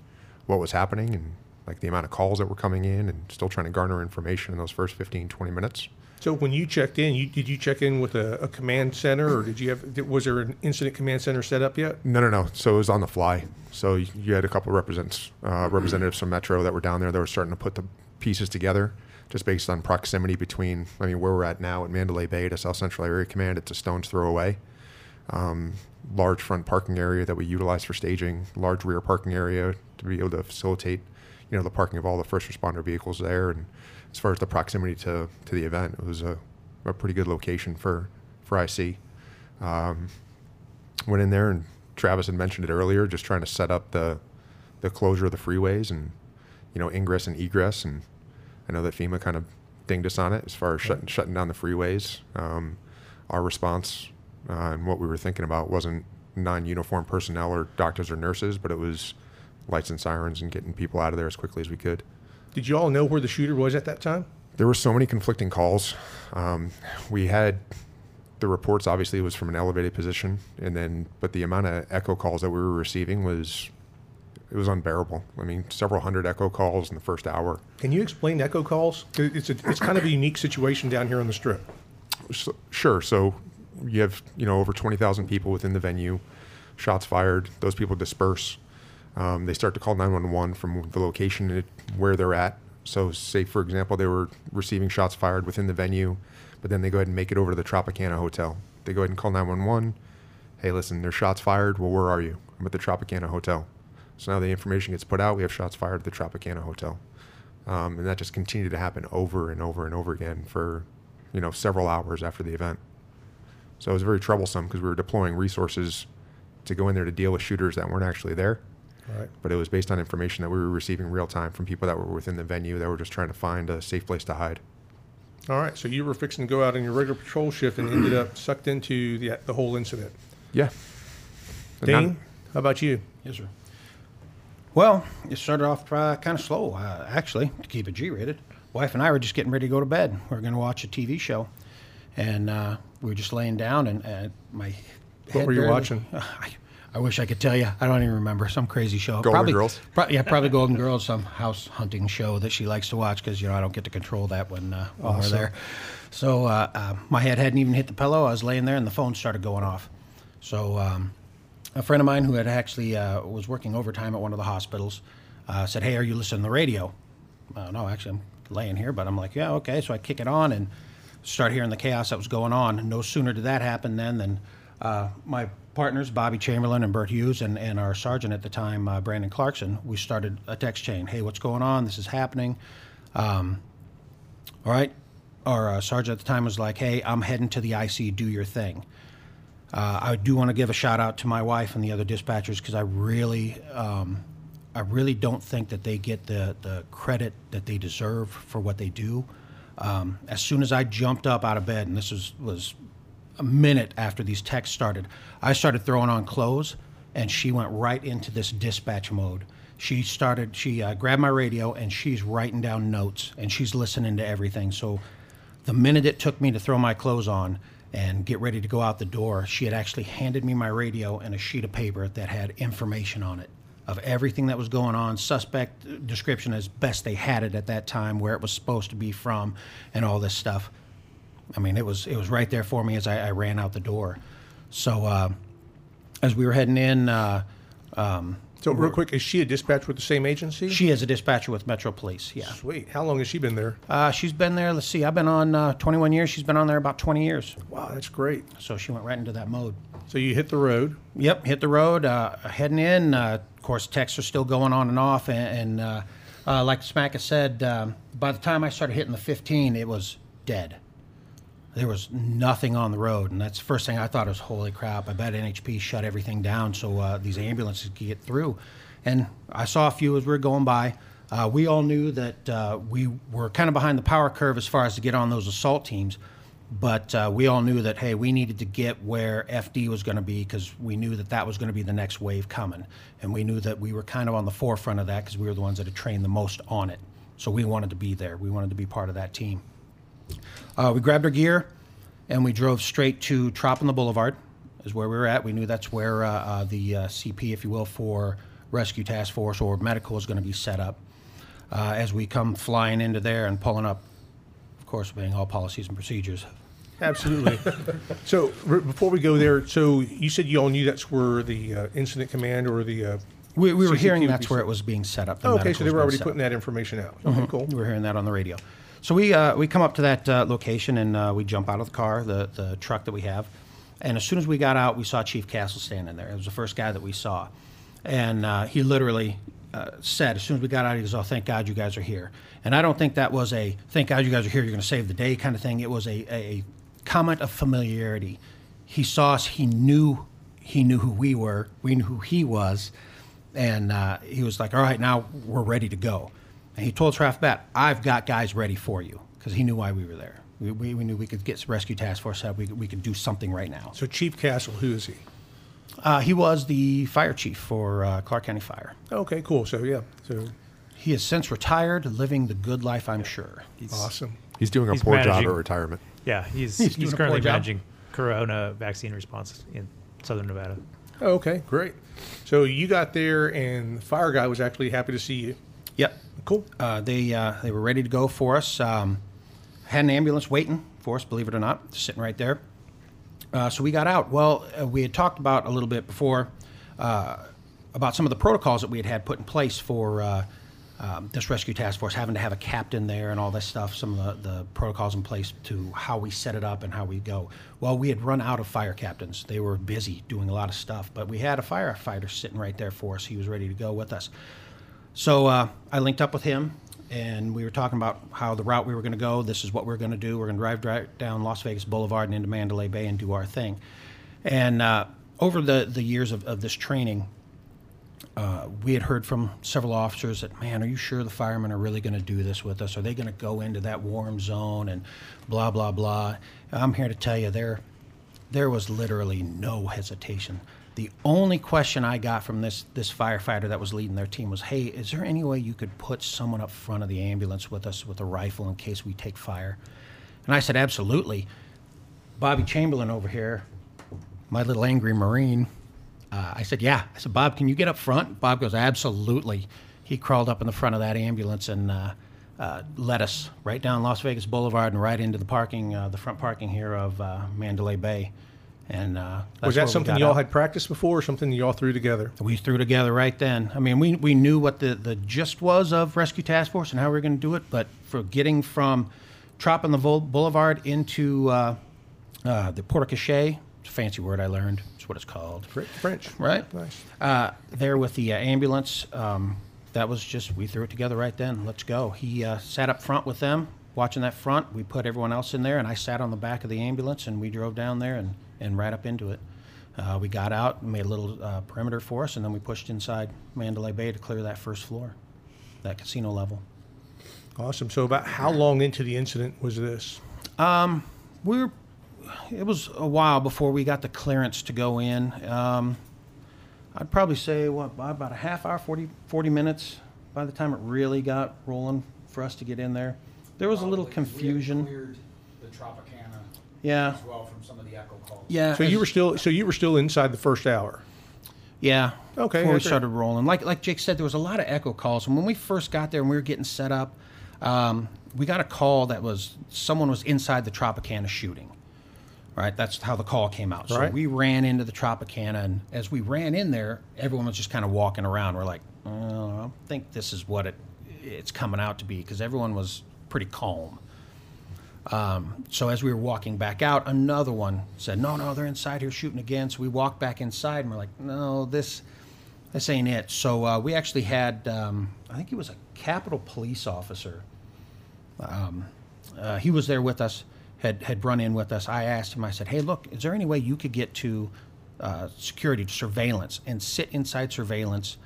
D: what was happening, and like the amount of calls that were coming in, and still trying to garner information in those first 15, 20 minutes.
A: So when you checked in, you, did you check in with a, a command center, or did you have? Was there an incident command center set up yet?
D: No, no, no. So it was on the fly. So you you had a couple of represents, uh, representatives from Metro that were down there that were starting to put the pieces together just based on proximity between, I mean, where we're at now at Mandalay Bay to South Central Area Command. It's a stone's throw away. Um, large front parking area that we utilize for staging, large rear parking area to be able to facilitate, you know, the parking of all the first responder vehicles there. And as far as the proximity to, to the event, it was a, a pretty good location for, for IC. Um, went in there and Travis had mentioned it earlier, just trying to set up the the closure of the freeways and you know ingress and egress. And I know that FEMA kind of dinged us on it as far as shutting shutting down the freeways. Um, our response uh, and what we were thinking about wasn't non-uniform personnel or doctors or nurses, but it was lights and sirens and getting people out of there as quickly as we could.
A: Did you all know where the shooter was at that time?
D: There were so many conflicting calls. Um, we had the reports obviously was from an elevated position, and then but the amount of echo calls that we were receiving was it was unbearable. I mean, several hundred echo calls in the first hour.
A: Can you explain echo calls? It's a, it's kind of a unique situation down here on the strip.
D: So, sure. So you have you know over twenty thousand people within the venue. Shots fired. Those people disperse. Um, they start to call nine one one from the location where they're at. So say for example they were receiving shots fired within the venue, but then they go ahead and make it over to the Tropicana Hotel. They go ahead and call nine one one. Hey, listen, there's shots fired. Well, where are you? I'm at the Tropicana Hotel. So now the information gets put out. We have shots fired at the Tropicana Hotel, um, and that just continued to happen over and over and over again for, you know, several hours after the event. So it was very troublesome because we were deploying resources to go in there to deal with shooters that weren't actually there.
A: Right.
D: But it was based on information that we were receiving real time from people that were within the venue that were just trying to find a safe place to hide.
A: All right. So you were fixing to go out on your regular patrol shift and ended up sucked into the the whole incident.
D: Yeah. And not-
A: how about you?
C: Yes, sir. Well, it started off uh, kind of slow, uh, actually, to keep it G-rated. Wife and I were just getting ready to go to bed. We were going to watch a TV show, and uh, we were just laying down, and uh, my head What
A: were you
C: barely-
A: watching?
C: I, I wish I could tell you. I don't even remember. Some crazy show.
D: Golden
C: probably,
D: Girls?
C: pro- yeah, probably Golden Girls. Some house hunting show that she likes to watch because you know I don't get to control that when, uh, when we're there. So uh, uh, my head hadn't even hit the pillow. I was laying there, and the phone started going off. So um, a friend of mine who had actually uh, was working overtime at one of the hospitals uh, said, "Hey, are you listening to the radio?" Uh, no, actually, I'm laying here, but I'm like, "Yeah, okay." So I kick it on and start hearing the chaos that was going on. No sooner did that happen then than uh, my partners, Bobby Chamberlain and Bert Hughes, and, and our sergeant at the time, uh, Brandon Clarkson, we started a text chain. Hey, what's going on? This is happening. Um, all right. Our uh, sergeant at the time was like, "Hey, I'm heading to the IC. Do your thing." Uh, I do want to give a shout out to my wife and the other dispatchers because I really, um, I really don't think that they get the the credit that they deserve for what they do. Um, as soon as I jumped up out of bed, and this was was a minute after these texts started, I started throwing on clothes, and she went right into this dispatch mode. She started. She uh, grabbed my radio and she's writing down notes and she's listening to everything. So, the minute it took me to throw my clothes on and get ready to go out the door, she had actually handed me my radio and a sheet of paper that had information on it of everything that was going on, suspect description as best they had it at that time, where it was supposed to be from, and all this stuff. I mean, it was it was right there for me as I, I ran out the door. So uh, as we were heading in, uh,
A: So real quick, is she a dispatcher with the same agency?
C: she is a dispatcher with Metro Police. Yeah,
A: Sweet. How long has she been there?
C: uh, she's been there. Let's see, I've been on uh, 21 years. She's been on there about 20 years.
A: Wow, that's great.
C: So she went right into that mode.
A: So you hit the road.
C: Yep, hit the road, uh, heading in. Uh, of course, texts are still going on and off, and, and uh, uh, like Smaka has said, um, by the time I started hitting the 15, it was dead. There was nothing on the road, and that's the first thing I thought was, holy crap! I bet NHP shut everything down so uh, these ambulances could get through. And I saw a few as we were going by. Uh, we all knew that uh, we were kind of behind the power curve as far as to get on those assault teams. But uh, we all knew that hey, we needed to get where FD was going to be because we knew that that was going to be the next wave coming, and we knew that we were kind of on the forefront of that because we were the ones that had trained the most on it. So we wanted to be there. We wanted to be part of that team. Uh, we grabbed our gear and we drove straight to Trop on the Boulevard, is where we were at. We knew that's where uh, uh, the uh, CP, if you will, for Rescue Task Force or medical is going to be set up. Uh, as we come flying into there and pulling up, of course, obeying all policies and procedures.
A: Absolutely. so r- before we go there, so you said you all knew that's where the uh, incident command or the. Uh,
C: We, we were hearing that's where it was being set up. the
A: Oh, okay, so they were already putting that information out. Okay, cool.
C: We were hearing that on the radio. So we uh, we come up to that uh, location and uh, we jump out of the car, the the truck that we have, and as soon as we got out, we saw Chief Cassell standing there. It was the first guy that we saw, and uh, he literally uh, said, as soon as we got out, he goes, "Oh, thank God you guys are here." And I don't think that was a "thank God you guys are here, you're going to save the day" kind of thing. It was a, a comment of familiarity. He saw us. He knew he knew who we were. We knew who he was, and uh, he was like, "All right, now we're ready to go." And he told us right bat, "I've got guys ready for you," because he knew why we were there. We, we, we knew we could get some rescue task force set. up. We, could- we could do something right now.
A: So Chief Cassell, who is he?
C: Uh, he was the fire chief for uh, Clark County Fire.
A: Okay, cool. So yeah, so
C: He has since retired, living the good life, I'm sure.
A: awesome.
D: He's doing a
F: He's
D: poor job at retirement.
F: Yeah, he's
C: He's
F: he's,
C: doing
F: currently managing corona vaccine response in Southern Nevada.
A: Oh, okay, great. So you got there, and the fire guy was actually happy to see you.
C: Yep.
A: Cool.
C: Uh, they uh, they were ready to go for us. Um, had an ambulance waiting for us, believe it or not, sitting right there. Uh, so we got out. Well, uh, we had talked about a little bit before uh, about some of the protocols that we had had put in place for uh, um, this rescue task force, having to have a captain there and all this stuff. Some of the, the protocols in place to how we set it up and how we go. Well, we had run out of fire captains. They were busy doing a lot of stuff, but we had a firefighter sitting right there for us. He was ready to go with us. So uh, I linked up with him, and we were talking about how the route we were going to go. This is what we're going to do. We're going to drive, drive down Las Vegas Boulevard and into Mandalay Bay and do our thing. And uh, over the, the years of, of this training, uh, we had heard from several officers that, man, are you sure the firemen are really going to do this with us? Are they going to go into that warm zone and blah, blah, blah? I'm here to tell you there, there was literally no hesitation. The only question I got from this, this firefighter that was leading their team was, hey, is there any way you could put someone up front of the ambulance with us with a rifle in case we take fire? And I said, absolutely. Bobby Chamberlain over here, my little angry Marine, uh, I said, yeah. I said, Bob, can you get up front? Bob goes, absolutely. He crawled up in the front of that ambulance and uh, uh, led us right down Las Vegas Boulevard and right into the parking, uh, the front parking here of uh, Mandalay Bay. And uh,
A: was that something y'all
C: out.
A: had practiced before, or something y'all threw together?
C: We threw together right then. I mean, we, we knew what the, the gist was of Rescue Task Force and how we were going to do it, but for getting from Trop on the Boulevard into uh, uh, the Porte Cochere, it's a fancy word I learned. It's what it's called.
A: Fr- French,
C: Right.
A: Nice.
C: Uh, there with the uh, ambulance, um, that was just, we threw it together right then. Let's go. He uh, sat up front with them, watching that front. We put everyone else in there, and I sat on the back of the ambulance, and we drove down there and, and right up into it. Uh, we got out, made a little uh, perimeter for us, and then we pushed inside Mandalay Bay to clear that first floor, that casino level.
A: Awesome. So, about how long into the incident was this?
C: we were it was a while before we got the clearance to go in um, i'd probably say what about a half hour 40, 40 minutes by the time it really got rolling for us to get in there there was a little
G: Probably 'cause we had
C: confusion
G: Cleared the Tropicana
C: yeah
G: as well
C: yeah
A: So you were still, so you were still inside the first hour.
C: Yeah.
A: Okay,
C: Before we started rolling, like like Jake said, there was a lot of echo calls, and when we first got there and we were getting set up, um, we got a call that was someone was inside the Tropicana shooting. Right, that's how the call came out. So
A: Right.
C: we ran into the Tropicana, and as we ran in there, everyone was just kind of walking around. We're like, oh, I don't think this is what it it's coming out to be because everyone was pretty calm. Um, so as we were walking back out, another one said, "No, no, they're inside here shooting again." So we walked back inside, and we're like, "No, this, this ain't it." So uh, we actually had, um, I think he was a Capitol Police officer. Um, uh, he was there with us, had had run in with us. I asked him. I said, "Hey, look, is there any way you could get to uh, security to surveillance and sit inside surveillance,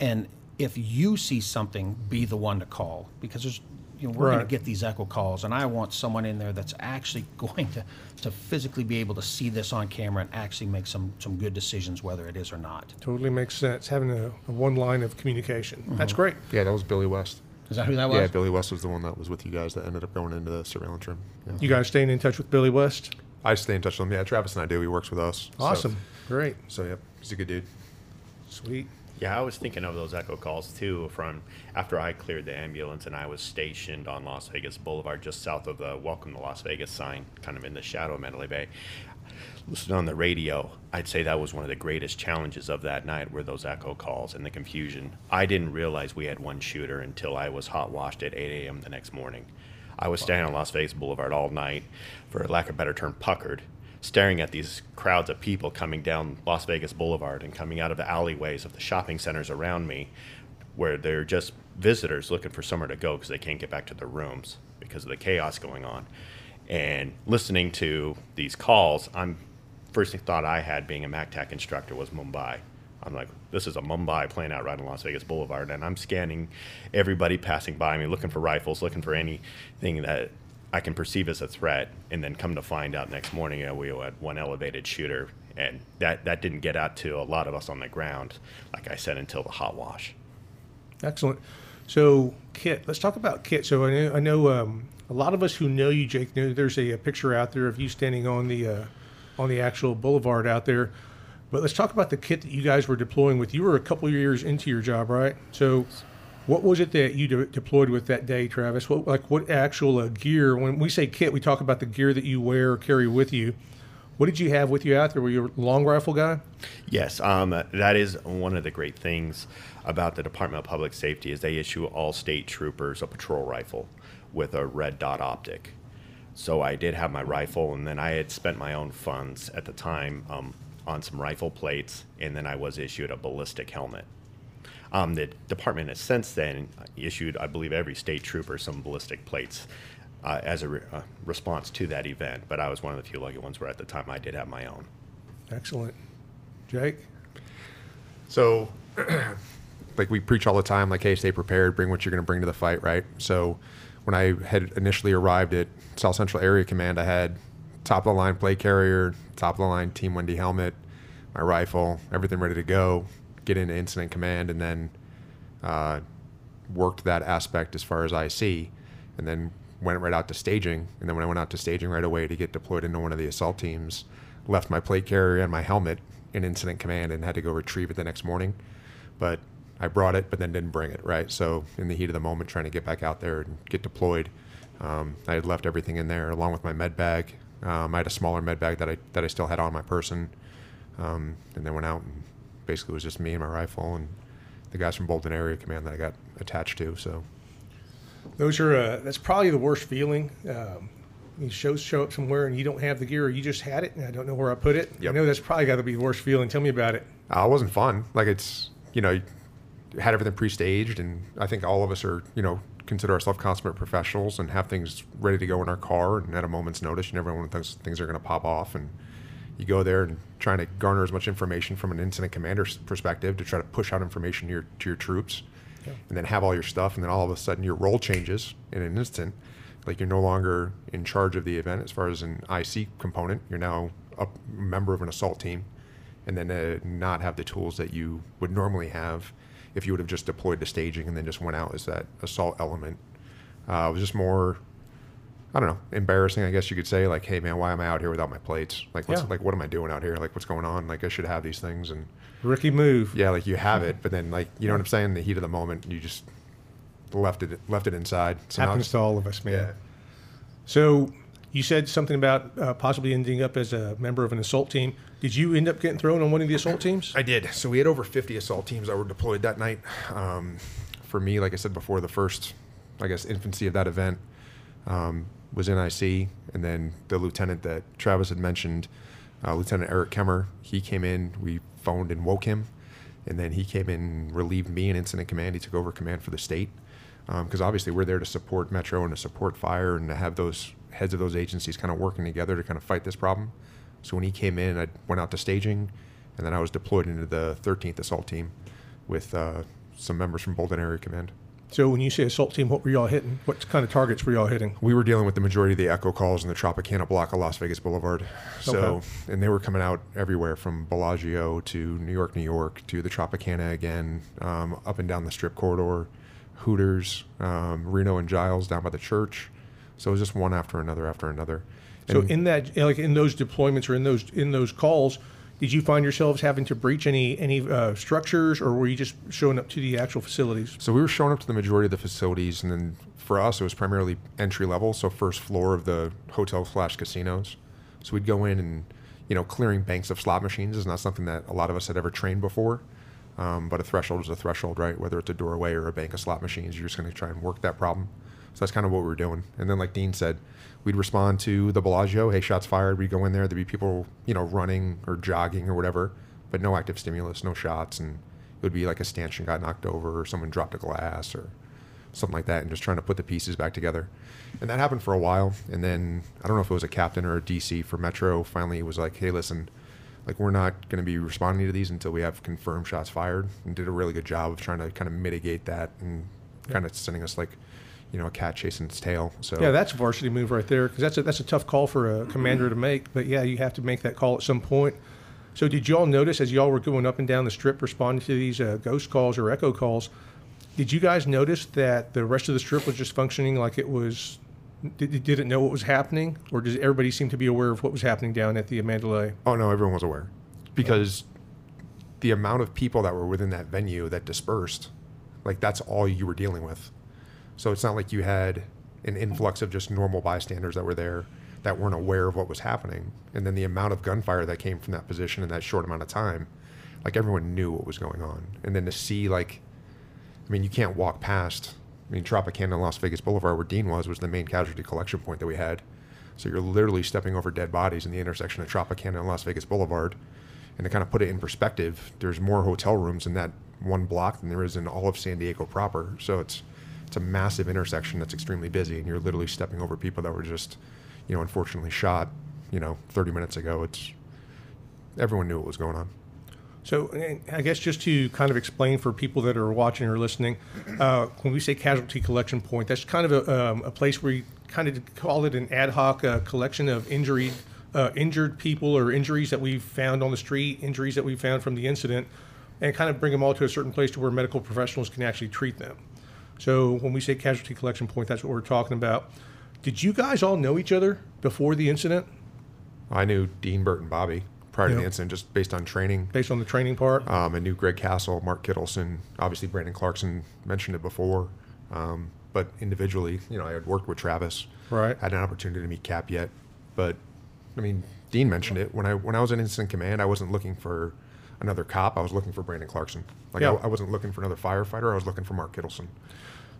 C: and if you see something, be the one to call because there's." You know, we're going to get these echo calls, and I want someone in there that's actually going to, to physically be able to see this on camera and actually make some, some good decisions, whether it is or not.
A: Totally makes sense. Having a, a one line of communication. Mm-hmm. That's great.
D: Yeah, that was Billy West.
C: Is that who that was?
D: Yeah, Billy West was the one that was with you guys that ended up going into the surveillance room. Yeah.
A: You guys staying in touch with Billy West?
D: I stay in touch with him. Yeah, Travis and I do. He works with us. So-
A: Awesome. Great.
D: So, yeah, he's a good dude.
A: Sweet.
E: Yeah, I was thinking of those echo calls too from after I cleared the ambulance and I was stationed on Las Vegas Boulevard just south of the Welcome to Las Vegas sign, kind of in the shadow of Mandalay Bay. Listening on the radio, I'd say that was one of the greatest challenges of that night were those echo calls and the confusion. I didn't realize we had one shooter until I was hot washed at 8 a.m. the next morning. I was standing on Las Vegas Boulevard all night, for lack of a better term, puckered, staring at these crowds of people coming down Las Vegas Boulevard and coming out of the alleyways of the shopping centers around me, where they're just visitors looking for somewhere to go because they can't get back to their rooms because of the chaos going on. And listening to these calls, I'm first thought I had being a MacTac instructor was Mumbai. I'm like, this is a Mumbai playing out right on Las Vegas Boulevard, and I'm scanning everybody passing by me, looking for rifles, looking for anything that I can perceive as a threat, and then come to find out next morning, you know, we had one elevated shooter, and that that didn't get out to a lot of us on the ground, like I said, until the hot wash.
A: Excellent. So, Kit, let's talk about Kit. So, I know, I know um, a lot of us who know you, Jake, know there's a, a picture out there of you standing on the uh, on the actual boulevard out there. But let's talk about the kit that you guys were deploying with. You were a couple of years into your job, right? So, what was it that you de- deployed with that day, Travis? What like what actual uh, gear? When we say kit, we talk about the gear that you wear or carry with you. What did you have with you out there? Were you a long rifle guy?
E: Yes, um, that is one of the great things about the Department of Public Safety is they issue all state troopers a patrol rifle with a red dot optic. So I did have my rifle, and then I had spent my own funds at the time um, on some rifle plates, and then I was issued a ballistic helmet. Um, the department has since then issued, I believe, every state trooper some ballistic plates uh, as a re- uh, response to that event. But I was one of the few lucky ones where at the time I did have my own.
A: Excellent, Jake.
D: So, like we preach all the time, like, hey, stay prepared, bring what you're going to bring to the fight, right? So, when I had initially arrived at South Central Area Command, I had top of the line plate carrier, top of the line Team Wendy helmet, my rifle, everything ready to go. Get into incident command, and then uh, worked that aspect as far as IC, and then went right out to staging. And then when I went out to staging right away to get deployed into one of the assault teams, left my plate carrier and my helmet in incident command and had to go retrieve it the next morning. But I brought it, but then didn't bring it, right? So in the heat of the moment, trying to get back out there and get deployed, um, I had left everything in there along with my med bag. Um, I had a smaller med bag that I that I still had on my person, um, and then went out and basically it was just me and my rifle and the guys from Bolton Area Command that I got attached to. So
A: Those are uh, that's probably the worst feeling. Um, you show show up somewhere and you don't have the gear, or you just had it and I don't know where I put it. I know that's probably got to be the worst feeling. Tell me about it.
D: Uh, it wasn't fun. Like it's you know, had everything pre-staged, and I think all of us are you know consider ourselves consummate professionals and have things ready to go in our car, and at a moment's notice, you never know when things things are going to pop off, and you go there and trying to garner as much information from an incident commander's perspective to try to push out information to your to your troops, and then have all your stuff, and then all of a sudden your role changes in an instant. Like you're no longer in charge of the event as far as an IC component. You're now a member of an assault team and then uh, not have the tools that you would normally have if you would have just deployed to staging and then just went out as that assault element. Uh, it was just more, I don't know, embarrassing, I guess you could say. Like, hey man, why am I out here without my plates? Like, what's,
A: Yeah.
D: like what am I doing out here? Like, what's going on? Like, I should have these things. And
A: Rookie move.
D: yeah, like you have it, but then like you know what I'm saying? In the heat of the moment, you just left it left it inside. So
A: Happens to all of us, man.
D: Yeah.
A: So you said something about uh, possibly ending up as a member of an assault team. Did you end up getting thrown on one of the assault teams?
D: I did. So we had over 50 assault teams that were deployed that night. Um, for me, like I said before, the first, I guess, infancy of that event um, was in IC, and then the lieutenant that Travis had mentioned, uh, Lieutenant Eric Kemmer, he came in. We phoned and woke him, and then he came in relieved me in incident command. He took over command for the state because obviously we're there to support Metro and to support fire and to have those heads of those agencies kind of working together to kind of fight this problem. So when he came in, I went out to staging, and then I was deployed into the 13th Assault Team with uh, some members from Bolton Area Command.
A: So when you say assault team, what were y'all hitting? What kind of targets were y'all hitting?
D: We were dealing with the majority of the echo calls in the Tropicana block of Las Vegas Boulevard. So,
A: Okay.
D: and they were coming out everywhere from Bellagio to New York, New York to the Tropicana again, um, up and down the Strip corridor, Hooters, um, Reno and Giles down by the church. So it was just one after another after another.
A: So in that, like in those deployments or in those in those calls, did you find yourselves having to breach any any uh, structures, or were you just showing up to the actual facilities?
D: So we were showing up to the majority of the facilities, and then for us, it was primarily entry level, so first floor of the hotel slash casinos. So we'd go in and, you know, clearing banks of slot machines is not something that a lot of us had ever trained before. Um, but a threshold is a threshold, right? Whether it's a doorway or a bank of slot machines, you're just going to try and work that problem. So that's kind of what we were doing. And then, like Dean said, we'd respond to the Bellagio. Hey, shots fired. We'd go in there. There'd be people, you know, running or jogging or whatever, but no active stimulus, no shots, and it would be like a stanchion got knocked over or someone dropped a glass or something like that, and just trying to put the pieces back together. And that happened for a while. And then I don't know if it was a captain or a DC for Metro. Finally, was like, hey, listen, like we're not going to be responding to these until we have confirmed shots fired, and did a really good job of trying to kind of mitigate that and kind of sending us like, you know a cat chasing its tail. So
A: Yeah, that's a varsity move right there because that's a, that's a tough call for a commander to make. But yeah, you have to make that call at some point. So did y'all notice as y'all were going up and down the strip responding to these uh, ghost calls or echo calls? Did you guys notice that the rest of the strip was just functioning like it was? Did, did it know what was happening, or does everybody seem to be aware of what was happening down at the Mandalay?
D: Oh no, everyone was aware because the amount of people that were within that venue that dispersed, like that's all you were dealing with. So it's not like you had an influx of just normal bystanders that were there that weren't aware of what was happening. And then the amount of gunfire that came from that position in that short amount of time, like everyone knew what was going on. And then to see like I mean, you can't walk past I mean Tropicana and Las Vegas Boulevard where Dean was was the main casualty collection point that we had. So you're literally stepping over dead bodies in the intersection of Tropicana and Las Vegas Boulevard. And to kind of put it in perspective, there's more hotel rooms in that one block than there is in all of San Diego proper. So it's it's a massive intersection that's extremely busy, and you're literally stepping over people that were just, you know, unfortunately shot, you know, 30 minutes ago. It's everyone knew what was going on.
A: So I guess just to kind of explain for people that are watching or listening, uh, when we say casualty collection point, that's kind of a, um, a place where you kind of call it an ad hoc uh, collection of injury, uh, injured people or injuries that we've found on the street, injuries that we found from the incident, and kind of bring them all to a certain place to where medical professionals can actually treat them. So when we say casualty collection point, that's what we're talking about. Did you guys all know each other before the incident,
D: I knew Dean, Burt, and Bobby prior to the incident just based on training.
A: based on the training part?
D: Um, I knew Greg Cassell, Mark Kittleson, obviously Brandon Clarkson mentioned it before. Um, but individually, you know, I had worked with Travis.
A: Right.
D: Had an opportunity to meet Cap yet, but I mean, Dean mentioned it when I when I was in incident command. I wasn't looking for another cop. I was looking for Brandon Clarkson. Like
A: Yeah.
D: I, I wasn't looking for another firefighter. I was looking for Mark Kittleson.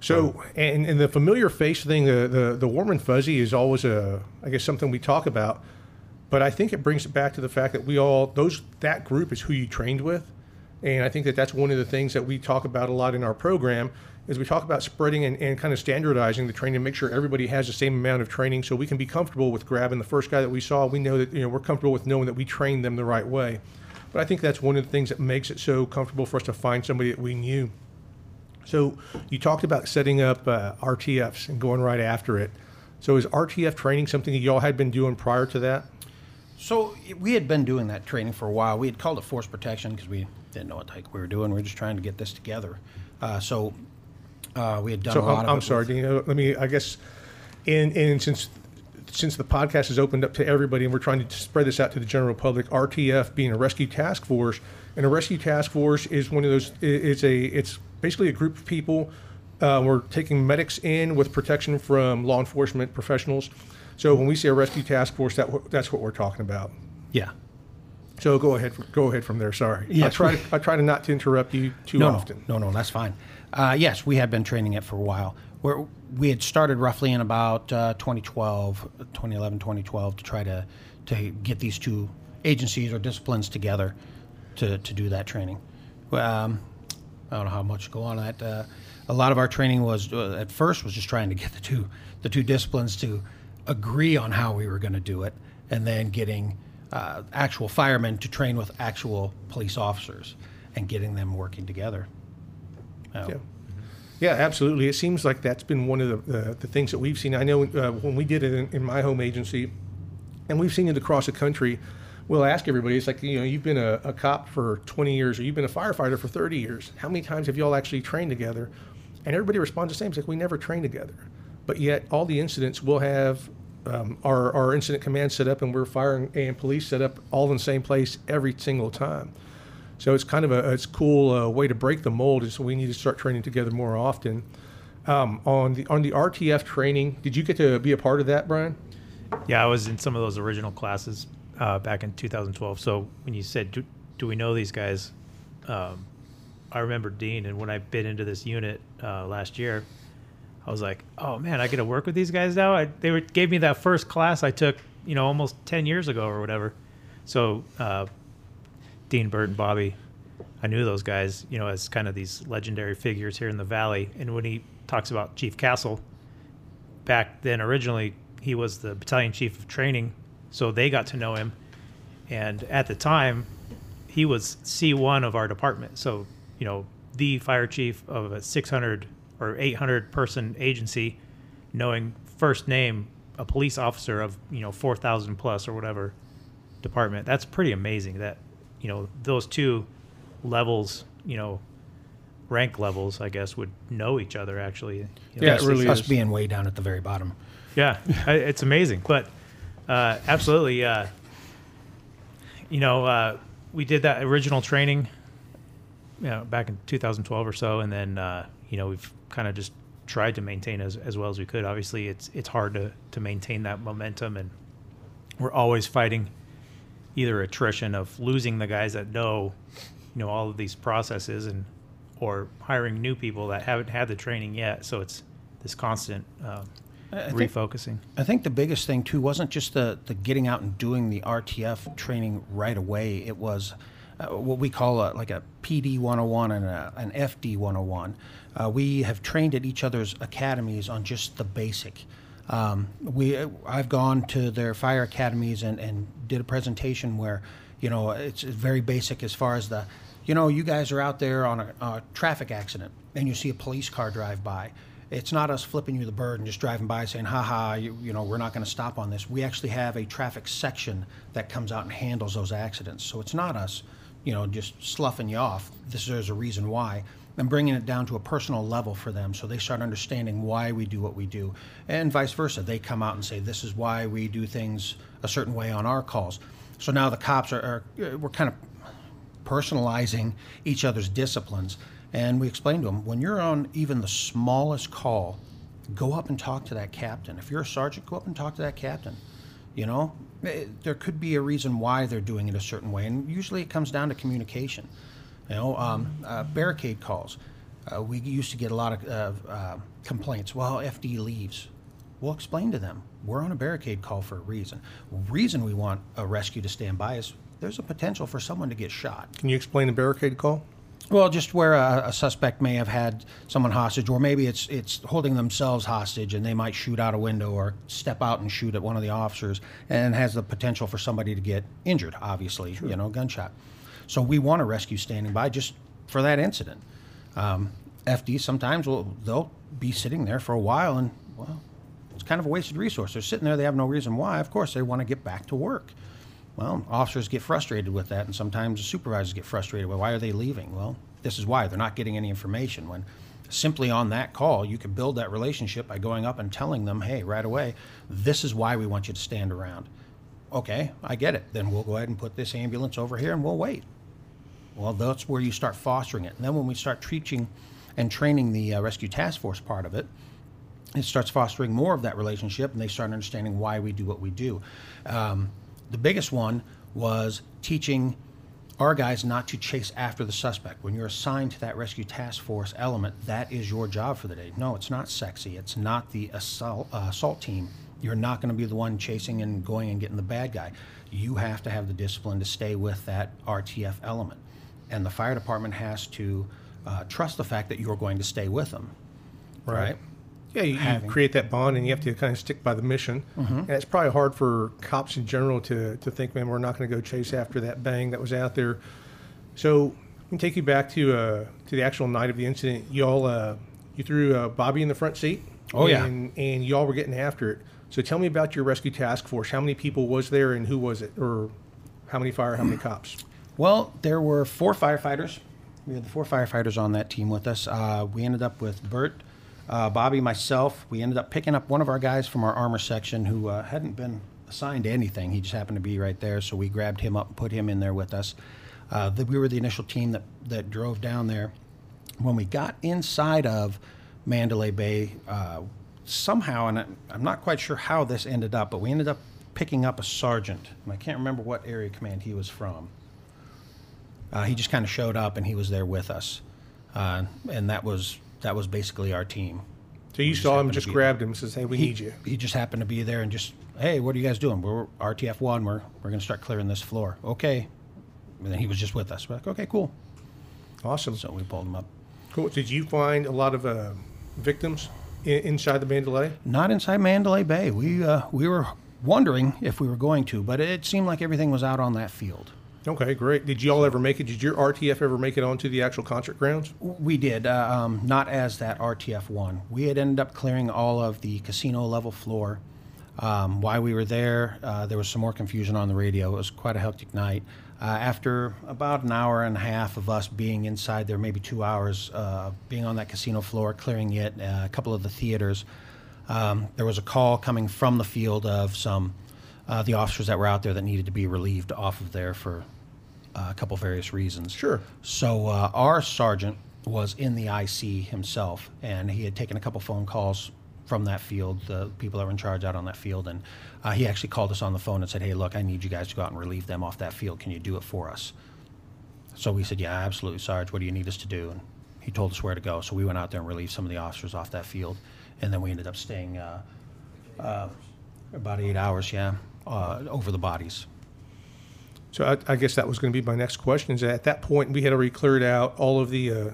A: So, and, and the familiar face thing, the, the, the warm and fuzzy is always a, I guess, something we talk about. But I think it brings it back to the fact that we all, those, that group is who you trained with. And I think that that's one of the things that we talk about a lot in our program is we talk about spreading and, and kind of standardizing the training to make sure everybody has the same amount of training so we can be comfortable with grabbing the first guy that we saw. We know that, you know, we're comfortable with knowing that we trained them the right way. But I think that's one of the things that makes it so comfortable for us to find somebody that we knew. So you talked about setting up uh, RTFs and going right after it. So is RTF training something that y'all had been doing prior to that?
C: So we had been doing that training for a while. We had called it force protection because we didn't know what the heck we were doing. We were just trying to get this together. Uh, so uh, we had done
A: So
C: a lot
A: I'm,
C: of
A: I'm sorry,
C: with-
A: Let me. I guess, and and since since the podcast is opened up to everybody, and we're trying to spread this out to the general public, RTF being a rescue task force, and a rescue task force is one of those. It's a it's basically a group of people. Uh, we're taking medics in with protection from law enforcement professionals. So when we say a rescue task force, that that's what we're talking about.
C: Yeah.
A: So go ahead, go ahead from there. Sorry. I
C: Yes.
A: try, I try to not to interrupt you too
C: no,
A: often.
C: No, no, no, that's fine. Uh, yes, we have been training it for a while. We're, we had started roughly in about uh, 2012, 2011, 2012 to try to, to get these two agencies or disciplines together to, to do that training. Um, I don't know how much to go on that. Uh, a lot of our training was uh, at first was just trying to get the two the two disciplines to agree on how we were going to do it, and then getting uh, actual firemen to train with actual police officers and getting them working together.
A: Yeah. Yeah, absolutely. It seems like that's been one of the, the, the things that we've seen. I know uh, when we did it in, in my home agency, and we've seen it across the country, we'll ask everybody, it's like, you know, you've been a, a cop for 20 years or you've been a firefighter for 30 years. How many times have you all actually trained together? And everybody responds the same. It's like, we never train together. But yet, all the incidents will have um, our, our incident command set up and we're firing and police set up all in the same place every single time. So it's kind of a it's cool uh, way to break the mold. And so we need to start training together more often. Um, on the on the RTF training, did you get to be a part of that, Brian?
F: Yeah, I was in some of those original classes uh, back in 2012. So when you said, "Do, do we know these guys?" Um, I remember Dean, and when I bit into this unit uh, last year, I was like, "Oh man, I get to work with these guys now." I, they were, gave me that first class I took, you know, almost 10 years ago or whatever. So uh, Dean, Burt, and Bobby, I knew those guys, you know, as kind of these legendary figures here in the valley. And when he talks about Chief Cassell, back then originally he was the battalion chief of training so they got to know him and at the time he was c1 of our department so you know the fire chief of a 600 or 800 person agency knowing first name a police officer of you know four thousand plus or whatever department. That's pretty amazing. That you know those two levels, you know, rank levels, I guess, would know each other actually. You know,
A: Yeah, it really
C: Us
A: is.
C: being way down at the very bottom.
F: yeah, it's amazing. But uh, absolutely, uh, you know, uh, we did that original training, you know, back in 2012 or so, and then uh, you know we've kind of just tried to maintain as, as well as we could. Obviously, it's it's hard to to maintain that momentum, and we're always fighting either attrition of losing the guys that know, you know, all of these processes, and or hiring new people that haven't had the training yet. So it's this constant um,
C: I think-
F: refocusing.
C: I think the biggest thing too wasn't just the, the getting out and doing the RTF training right away. It was uh, what we call a, like a PD 101 and a, an FD 101. Uh, we have trained at each other's academies on just the basic. Um, we I've gone to their fire academies and, and did a presentation where, you know, it's very basic as far as the, you know, you guys are out there on a, a traffic accident and you see a police car drive by it's not us flipping you the bird and just driving by saying, "Ha ha, you, you know, we're not going to stop on this." We actually have a traffic section that comes out and handles those accidents. So it's not us, you know, just sloughing you off. This there's a reason why. And bringing it down to a personal level for them, so they start understanding why we do what we do, and vice versa. They come out and say, "This is why we do things a certain way on our calls." So now the cops are, are uh, we're kind of personalizing each other's disciplines. And we explain to them when you're on even the smallest call, go up and talk to that captain. If you're a sergeant, go up and talk to that captain. You know, Eh, there could be a reason why they're doing it a certain way, and usually it comes down to communication. You know, um, uh, barricade calls. Uh, we used to get a lot of uh, uh, complaints. Well, FD leaves. We'll explain to them we're on a barricade call for a reason. Reason we want a rescue to stand by is there's a potential for someone to get shot.
A: Can you explain the barricade call?
C: Well, just where a, a suspect may have had someone hostage, or maybe it's it's holding themselves hostage, and they might shoot out a window or step out and shoot at one of the officers, and has the potential for somebody to get injured. Obviously, you know, gunshot. So we want a rescue standing by just for that incident. Um, FD sometimes will they'll be sitting there for a while, and well, it's kind of a wasted resource. They're sitting there; they have no reason why. Of course, they want to get back to work. Well, officers get frustrated with that, and sometimes supervisors get frustrated. Well, why are they leaving? Well, this is why they're not getting any information. When simply on that call, you can build that relationship by going up and telling them, "Hey, right away, this is why we want you to stand around." Okay, I get it. Then we'll go ahead and put this ambulance over here, and we'll wait. Well, that's where you start fostering it. And then when we start teaching and training the uh, rescue task force part of it, it starts fostering more of that relationship and they start understanding why we do what we do. Um, the biggest one was teaching our guys not to chase after the suspect. When you're assigned to that rescue task force element, that is your job for the day. No, it's not sexy. It's not the assault, uh, assault team. You're not going to be the one chasing and going and getting the bad guy. You have to have the discipline to stay with that RTF element. And the fire department has to uh, trust the fact that you're going to stay with them. Right?
A: Yeah, you, you
C: Having-
A: create that bond, and you have to kind of stick by the mission. And it's probably hard for cops in general to, to think, man, we're not going to go chase after that bang that was out there. So, let me take you back to uh, to the actual night of the incident. Y'all, uh, you threw uh, Bobby in the front seat.
C: Oh, yeah.
A: and, and y'all were getting after it. So, tell me about your rescue task force. How many people was there, and who was it, or how many fire, how many cops?
C: Well, there were four firefighters. We had the four firefighters on that team with us. Uh, we ended up with Bert, uh, Bobby, myself. We ended up picking up one of our guys from our armor section who uh, hadn't been assigned to anything. He just happened to be right there, so we grabbed him up and put him in there with us. Uh, the, we were the initial team that, that drove down there. When we got inside of Mandalay Bay, uh, somehow, and I, I'm not quite sure how this ended up, but we ended up picking up a sergeant, and I can't remember what area command he was from. Uh, he just kind of showed up and he was there with us, uh, and that was that was basically our team.
A: So you saw him, just
C: be-
A: grabbed him, and says, "Hey, we
C: he,
A: need you."
C: He just happened to be there and just, hey, what are you guys doing? We're RTF one. We're we're gonna start clearing this floor. Okay, and then he was just with us. We're like, okay, cool.
A: Awesome.
C: So we pulled him up.
A: Cool. Did you find a lot of uh, victims in, inside the Mandalay?
C: Not inside Mandalay Bay. We uh, we were wondering if we were going to, but it seemed like everything was out on that field.
A: Okay, great. Did you all ever make it? Did your RTF ever make it onto the actual concert grounds?
C: We did, uh, um, not as that RTF one. We had ended up clearing all of the casino level floor. Um, while we were there, uh, there was some more confusion on the radio. It was quite a hectic night. Uh, after about an hour and a half of us being inside there, maybe two hours, uh, being on that casino floor, clearing it, uh, a couple of the theaters, um, there was a call coming from the field of some uh, the officers that were out there that needed to be relieved off of there for uh, a couple various reasons.
A: Sure.
C: So uh, our sergeant was in the IC himself, and he had taken a couple phone calls from that field, the people that were in charge out on that field, and uh, he actually called us on the phone and said, "Hey, look, I need you guys to go out and relieve them off that field. Can you do it for us?" So we said, "Yeah, absolutely, Sarge. What do you need us to do?" And he told us where to go. So we went out there and relieved some of the officers off that field, and then we ended up staying uh, uh, about eight hours, yeah, uh, over the bodies.
A: So I, I guess that was going to be my next question. Is that at that point we had already cleared out all of the uh,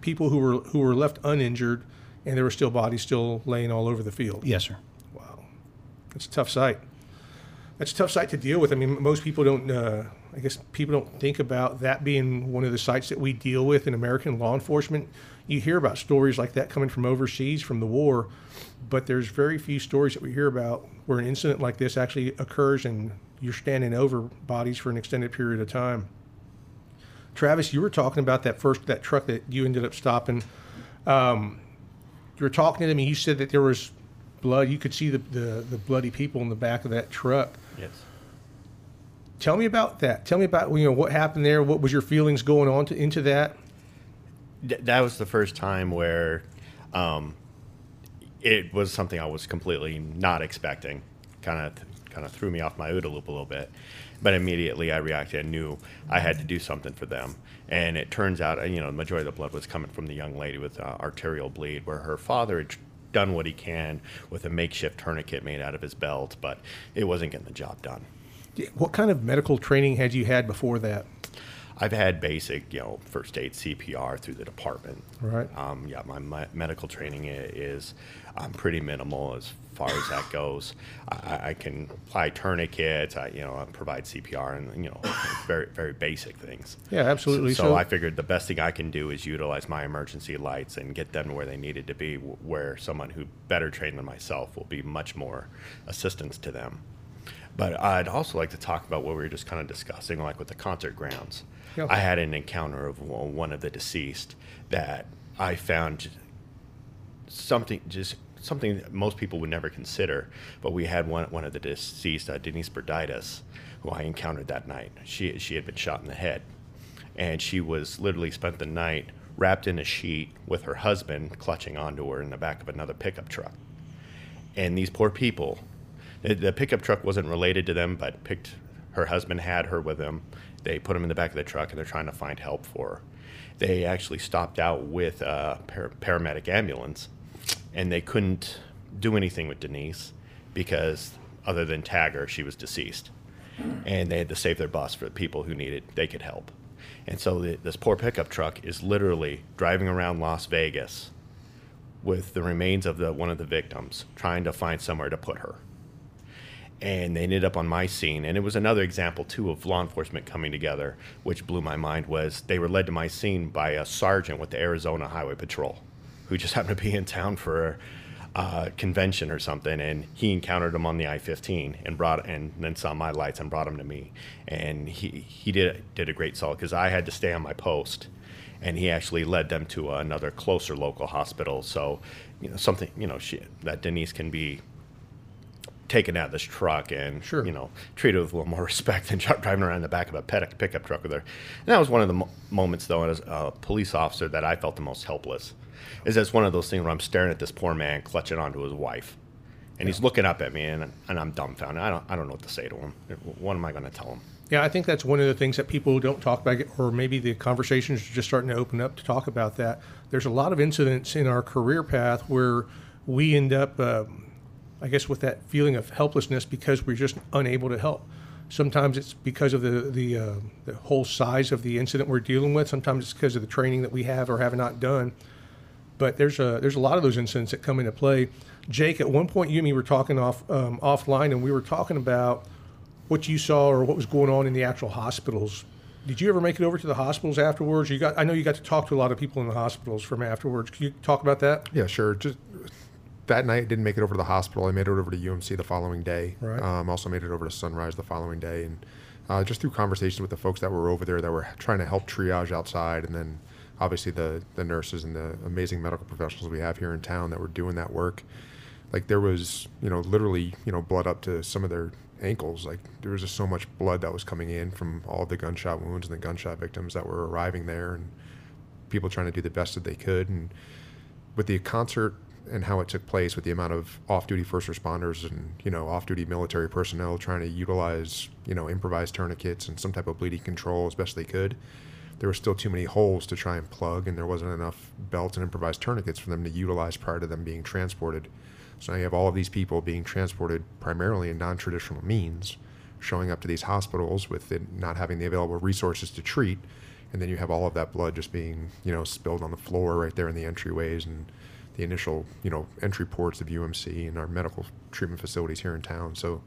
A: people who were who were left uninjured, and there were still bodies still laying all over the field.
C: Yes, sir.
A: Wow, that's a tough sight. That's a tough sight to deal with. I mean, most people don't. Uh, I guess people don't think about that being one of the sites that we deal with in American law enforcement. You hear about stories like that coming from overseas, from the war, but there's very few stories that we hear about where an incident like this actually occurs and you're standing over bodies for an extended period of time. Travis, you were talking about that first that truck that you ended up stopping. Um, you were talking to me. and you said that there was blood. You could see the, the, the bloody people in the back of that truck.
E: Yes.
A: Tell me about that. Tell me about you know what happened there. What was your feelings going on to, into that?
E: Th- that was the first time where um, it was something I was completely not expecting. Kind of, kind of threw me off my OODA loop a little bit. But immediately I reacted and knew I had to do something for them. And it turns out, uh, you know, the majority of the blood was coming from the young lady with uh, arterial bleed, where her father had done what he can with a makeshift tourniquet made out of his belt, but it wasn't getting the job done.
A: What kind of medical training had you had before that?
E: I've had basic, you know, first aid CPR through the department.
A: Right.
E: Um, yeah, my, my medical training is um, pretty minimal as far as that goes. I, I can apply tourniquets. I, you know, I provide CPR and you know, very very basic things.
A: Yeah, absolutely.
E: So,
A: So-
E: I figured the best thing I can do is utilize my emergency lights and get them to where they needed to be, where someone who better trained than myself will be much more assistance to them. But I'd also like to talk about what we were just kind of discussing, like with the concert grounds.
A: Yeah.
E: I had an encounter of one of the deceased that I found something just something that most people would never consider. But we had one one of the deceased, uh, Denise Burditus, who I encountered that night. She she had been shot in the head, and she was literally spent the night wrapped in a sheet with her husband clutching onto her in the back of another pickup truck. And these poor people, the, the pickup truck wasn't related to them, but picked her husband had her with him. They put him in the back of the truck and they're trying to find help for her. They actually stopped out with a par- paramedic ambulance and they couldn't do anything with Denise because other than tag her, she was deceased. And they had to save their bus for the people who needed, they could help. And so the, this poor pickup truck is literally driving around Las Vegas with the remains of the one of the victims, trying to find somewhere to put her. And they ended up on my scene, and it was another example too of law enforcement coming together, which blew my mind. Was they were led to my scene by a sergeant with the Arizona Highway Patrol, who just happened to be in town for a uh, convention or something, and he encountered them on the I-15 and brought and then saw my lights and brought them to me, and he he did did a great solid because I had to stay on my post and he actually led them to another closer local hospital. So, you know, something you know she, that Denise can be taken out of this truck and
A: Sure.
E: you know treated with a little more respect than driving around the back of a pickup truck with her. And that was one of the mo- moments, though, as a police officer, that I felt the most helpless. Is it's one of those things where I'm staring at this poor man clutching onto his wife, and he's looking up at me, and, and I'm dumbfounded. I don't I don't know what to say to him. What am I going to tell him?
A: Yeah, I think that's one of the things that people don't talk about, or maybe the conversations are just starting to open up to talk about that. There's a lot of incidents in our career path where we end up, um, I guess, with that feeling of helplessness because we're just unable to help. Sometimes it's because of the the, uh, the whole size of the incident we're dealing with. Sometimes it's because of the training that we have or have not done. But there's a there's a lot of those incidents that come into play. Jake, at one point you and me were talking off um, offline, and we were talking about what you saw or what was going on in the actual hospitals. Did you ever make it over to the hospitals afterwards? You got, I know you got to talk to a lot of people in the hospitals from afterwards. Can you talk about that?
D: Yeah, sure. Just that night, didn't make it over to the hospital. I made it over to UMC the following day.
A: Right.
D: Um, also made it over to Sunrise the following day, and uh, just through conversations with the folks that were over there that were trying to help triage outside, and then obviously the the nurses and the amazing medical professionals we have here in town that were doing that work. Like there was, you know, literally, you know, blood up to some of their ankles. Like there was just so much blood that was coming in from all the gunshot wounds and the gunshot victims that were arriving there, and people trying to do the best that they could. And with the concert and how it took place, with the amount of off-duty first responders and you know off-duty military personnel trying to utilize you know improvised tourniquets and some type of bleeding control as best they could, there were still too many holes to try and plug, and there wasn't enough belts and improvised tourniquets for them to utilize prior to them being transported. So now you have all of these people being transported primarily in non-traditional means, showing up to these hospitals with it not having the available resources to treat, and then you have all of that blood just being you know spilled on the floor right there in the entryways and the initial you know entry ports of UMC and our medical treatment facilities here in town. So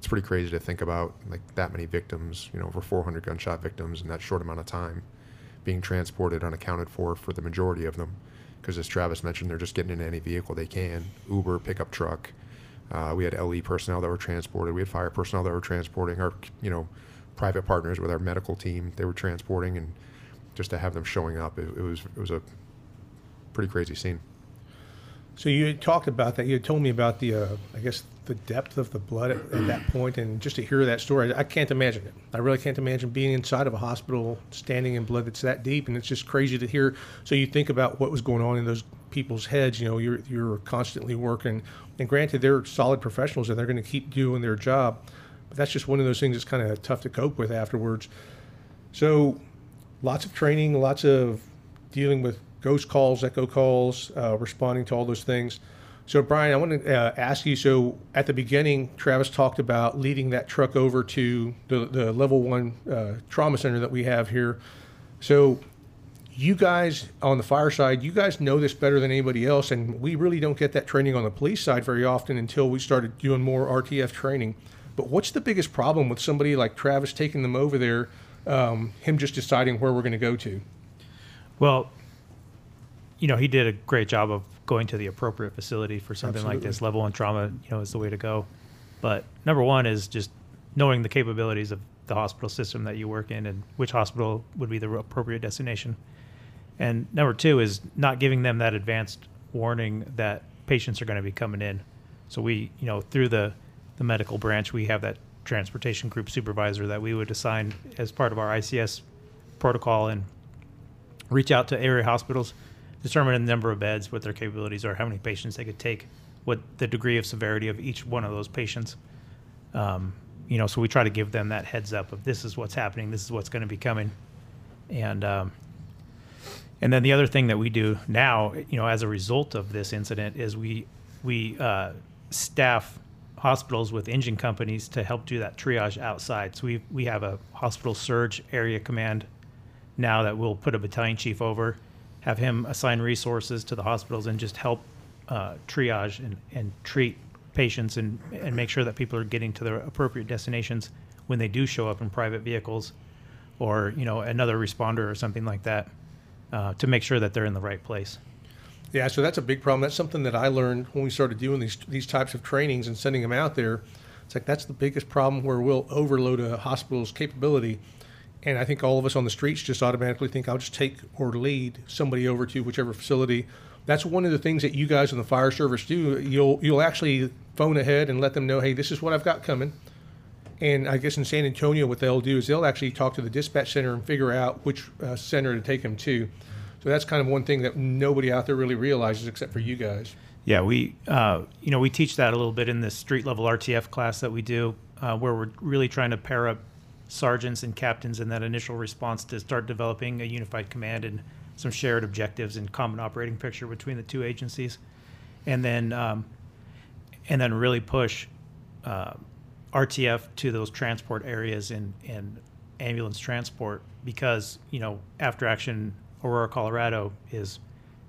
D: it's pretty crazy to think about like that many victims, you know, over 400 gunshot victims in that short amount of time being transported unaccounted for for the majority of them. Because as Travis mentioned, they're just getting into any vehicle they can Uber, pickup truck. Uh, we had LE personnel that were transported. We had fire personnel that were transporting our, you know, private partners with our medical team. They were transporting, and just to have them showing up, it, it was it was a pretty crazy scene.
A: So you talked about that. You told me about the, uh, I guess, the depth of the blood at, at that point, and just to hear that story, I can't imagine it. I really can't imagine being inside of a hospital, standing in blood that's that deep, and it's just crazy to hear. So you think about what was going on in those people's heads. You know, you're you're constantly working, and granted, they're solid professionals and they're going to keep doing their job, but that's just one of those things that's kind of tough to cope with afterwards. So, lots of training, lots of dealing with ghost calls, echo calls, uh, responding to all those things. So, Brian, I want to uh, ask you. So, at the beginning, Travis talked about leading that truck over to the, the level one uh, trauma center that we have here. So, you guys on the fire side, you guys know this better than anybody else, and we really don't get that training on the police side very often until we started doing more RTF training. But what's the biggest problem with somebody like Travis taking them over there? Um, him just deciding where we're going to go to.
F: Well, you know, he did a great job of going to the appropriate facility for something like this. Level one trauma, you know, is the way to go. But number one is just knowing the capabilities of the hospital system that you work in and which hospital would be the appropriate destination. And number two is not giving them that advanced warning that patients are going to be coming in. So we, you know, through the, the medical branch, we have that transportation group supervisor that we would assign as part of our ICS protocol and reach out to area hospitals, determine the number of beds, what their capabilities are, how many patients they could take, what the degree of severity of each one of those patients. Um, you know, so we try to give them that heads up of this is what's happening, this is what's going to be coming, and um, and then the other thing that we do now, you know, as a result of this incident, is we we uh, staff hospitals with engine companies to help do that triage outside. So we we have a hospital surge area command now that we'll put a battalion chief over, have him assign resources to the hospitals and just help uh, triage and, and treat patients and, and make sure that people are getting to their appropriate destinations when they do show up in private vehicles or, you know, another responder or something like that uh, to make sure that they're in the right place.
A: Yeah, so that's a big problem. That's something that I learned when we started doing these these types of trainings and sending them out there. It's like that's the biggest problem where we'll overload a hospital's capability. And I think all of us on the streets just automatically think I'll just take or lead somebody over to whichever facility. That's one of the things that you guys in the fire service do. You'll you'll actually phone ahead and let them know, hey, this is what I've got coming. And I guess in San Antonio, what they'll do is they'll actually talk to the dispatch center and figure out which uh, center to take them to. So that's kind of one thing that nobody out there really realizes except for you guys.
F: Yeah, we uh, you know we teach that a little bit in the street level RTF class that we do, uh, where we're really trying to pair up sergeants and captains in that initial response to start developing a unified command and some shared objectives and common operating picture between the two agencies, and then um, and then really push uh, RTF to those transport areas and and ambulance transport because you know after action Aurora, Colorado is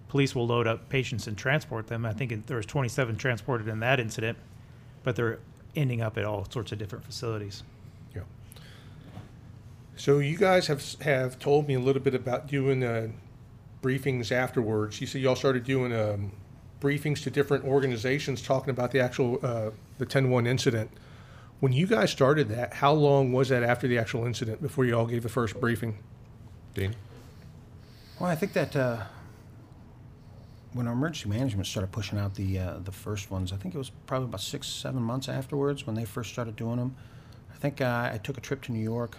F: police will load up patients and transport them. I think there was 27 transported in that incident, but they're ending up at all sorts of different facilities.
A: Yeah. So you guys have have told me a little bit about doing uh, briefings afterwards. You said y'all started doing um, briefings to different organizations talking about the actual uh, the 10-1 incident. When you guys started that, how long was that after the actual incident before you all gave the first briefing?
D: Dean?
C: Well, I think that uh, when our emergency management started pushing out the uh, the first ones, I think it was probably about six, seven months afterwards when they first started doing them. I think uh, I took a trip to New York,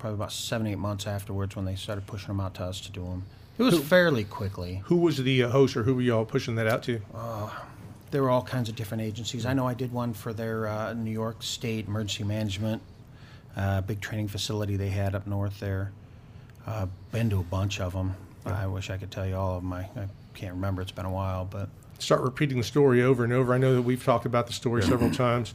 C: probably about seven, eight months afterwards when they started pushing them out to us to do them. It was fairly quickly.
A: Who was the uh, host, or who were y'all pushing that out to?
C: There were all kinds of different agencies. I know I did one for their uh, New York State Emergency Management, uh, big training facility they had up north there. Uh, been to a bunch of them. I wish I could tell you all of them. I, I can't remember. It's been a while, but
A: Start repeating the story over and over. I know that we've talked about the story several times.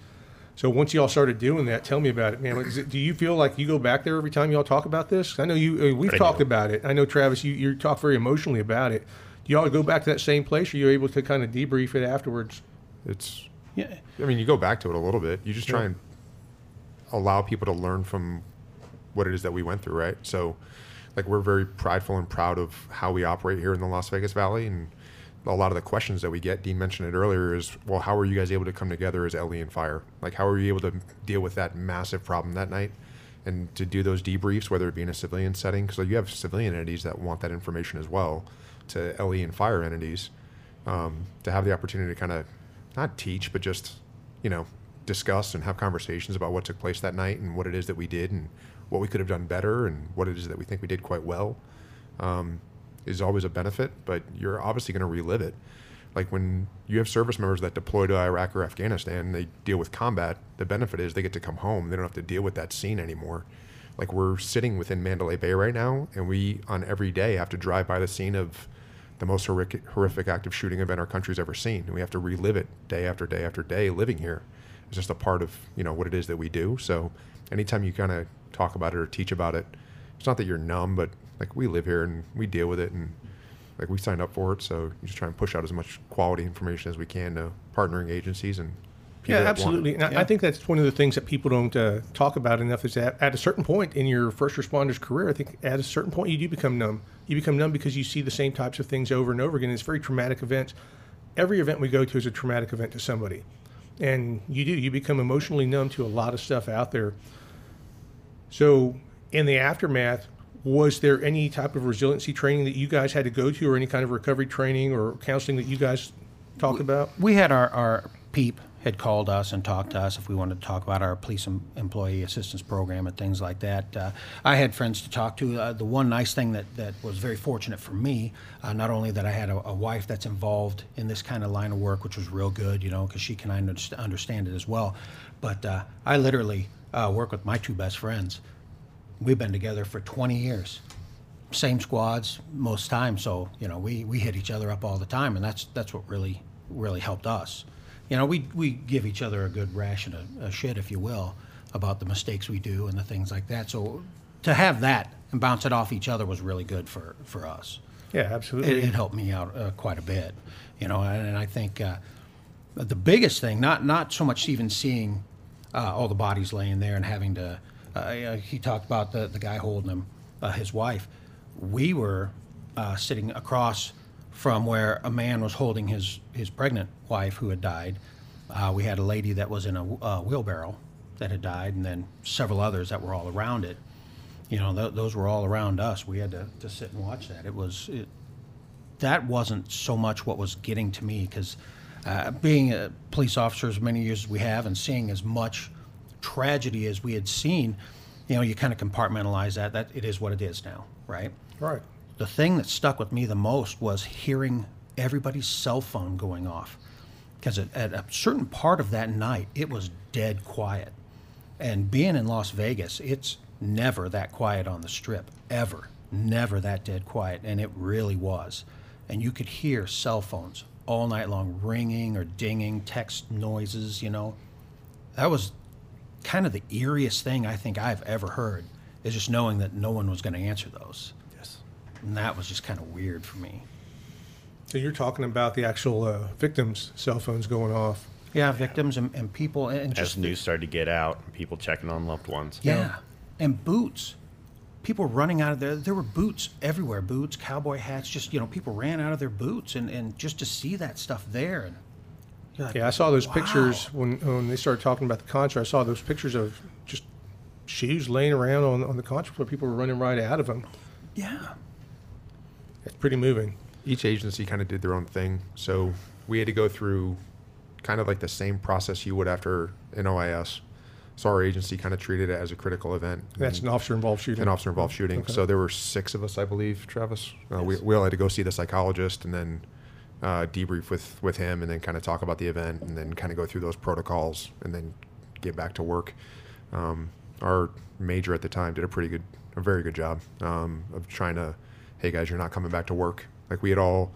A: So once y'all started doing that, tell me about it, man. Is it, do you feel like you go back there every time y'all talk about this? I know you. Uh, we've
E: I
A: talked
E: do.
A: about it. I know Travis. You you talk very emotionally about it. Do y'all go back to that same place, or are you able to kind of debrief it afterwards?
D: It's,
C: yeah,
D: I mean, you go back to it a little bit. You just try
A: Yeah.
D: and allow people to learn from what it is that we went through, right? So, like, we're very prideful and proud of how we operate here in the Las Vegas Valley. And a lot of the questions that we get, Dean mentioned it earlier, is, well, how are you guys able to come together as LE and Fire? Like, how are you able to deal with that massive problem that night? And to do those debriefs, whether it be in a civilian setting, because you have civilian entities that want that information as well, to LE and Fire entities, um, to have the opportunity to kind of not teach, but just you know discuss and have conversations about what took place that night and what it is that we did and what we could have done better and what it is that we think we did quite well um, is always a benefit. But you're obviously going to relive it. Like when you have service members that deploy to Iraq or Afghanistan, they deal with combat. The benefit is they get to come home. They don't have to deal with that scene anymore. Like we're sitting within Mandalay Bay right now, and we on every day have to drive by the scene of the most horrific, horrific active shooting event our country's ever seen, and we have to relive it day after day after day. Living here is just a part of you know what it is that we do. So, anytime you kind of talk about it or teach about it, it's not that you're numb, but like we live here and we deal with it, and like we signed up for it. So you just try and push out as much quality information as we can to partnering agencies and people
A: Yeah,
D: that want it.
A: absolutely. And I, I think that's one of the things that people don't uh, talk about enough is that at a certain point in your first responder's career, I think at a certain point you do become numb. You become numb because you see the same types of things over and over again. It's very traumatic events. Every event we go to is a traumatic event to somebody. And you do, you become emotionally numb to a lot of stuff out there. So, in the aftermath, was there any type of resiliency training that you guys had to go to, or any kind of recovery training or counseling that you guys talked about?
C: we had our, our PEAP had called us and talked to us if we wanted to talk about our police em- employee assistance program and things like that. Uh, I had friends to talk to. Uh, the one nice thing that, that was very fortunate for me, uh, not only that I had a, a wife that's involved in this kind of line of work, which was real good, you know, because she can understand it as well, but uh, I literally uh, work with my two best friends. We've been together for 20 years same squads most times, so you know we, we hit each other up all the time, and that's that's what really really helped us. You know, we we give each other a good ration of, of shit, if you will, about the mistakes we do and the things like that. So to have that and bounce it off each other was really good for for us.
A: Yeah,
C: It,
A: absolutely.
C: it helped me out uh, quite a bit, you know, and, and I think uh, the biggest thing, not not so much even seeing uh, all the bodies laying there and having to. Uh, he talked about the the guy holding him, uh, his wife. We were uh, sitting across from where a man was holding his his pregnant wife who had died. Uh, we had a lady that was in a wheelbarrow that had died, and then several others that were all around it. You know, th- those were all around us. We had to, to sit and watch that. It was it, that wasn't so much what was getting to me because uh, being a police officer as many years as we have and seeing as much tragedy as we had seen, you know, you kind of compartmentalize that. That it is what it is now, right?
A: right.
C: The thing that stuck with me the most was hearing everybody's cell phone going off because at, at a certain part of that night it was dead quiet. And being in Las Vegas, it's never that quiet on the strip, ever. Never that dead quiet. And it really was. And you could hear cell phones all night long ringing or dinging, text noises, you know. That was kind of the eeriest thing I think I've ever heard, is just knowing that no one was going to answer those.
E: Yes.
C: And that was just kind of weird for me.
A: So you're talking about the actual uh, victims' cell phones going off.
C: Yeah, victims and, and people, and just
E: As news started to get out, people checking on loved ones.
C: Yeah. And boots people running out of there. There were boots everywhere, boots, cowboy hats. Just you know, people ran out of their boots, and, and just to see that stuff there, and you're like,
A: Yeah, I saw those
C: wow.
A: pictures when, when they started talking about the concert. I saw those pictures of just shoes laying around on, on the concert floor. People were running right out of them.
C: Yeah,
A: It's pretty moving.
D: each agency kind of did their own thing. So we had to go through kind of like the same process you would after an OIS. So our agency kind of treated it as a critical event.
A: That's an officer involved shooting.
D: an officer involved shooting.
A: Okay.
D: So there were six of us, I believe, Travis. Uh, we, we all had to go see the psychologist and then uh, debrief with, with him and then kind of talk about the event and then kind of go through those protocols and then get back to work. Um, our major at the time did a pretty good, a very good job um, of trying to, hey guys, you're not coming back to work. Like we had all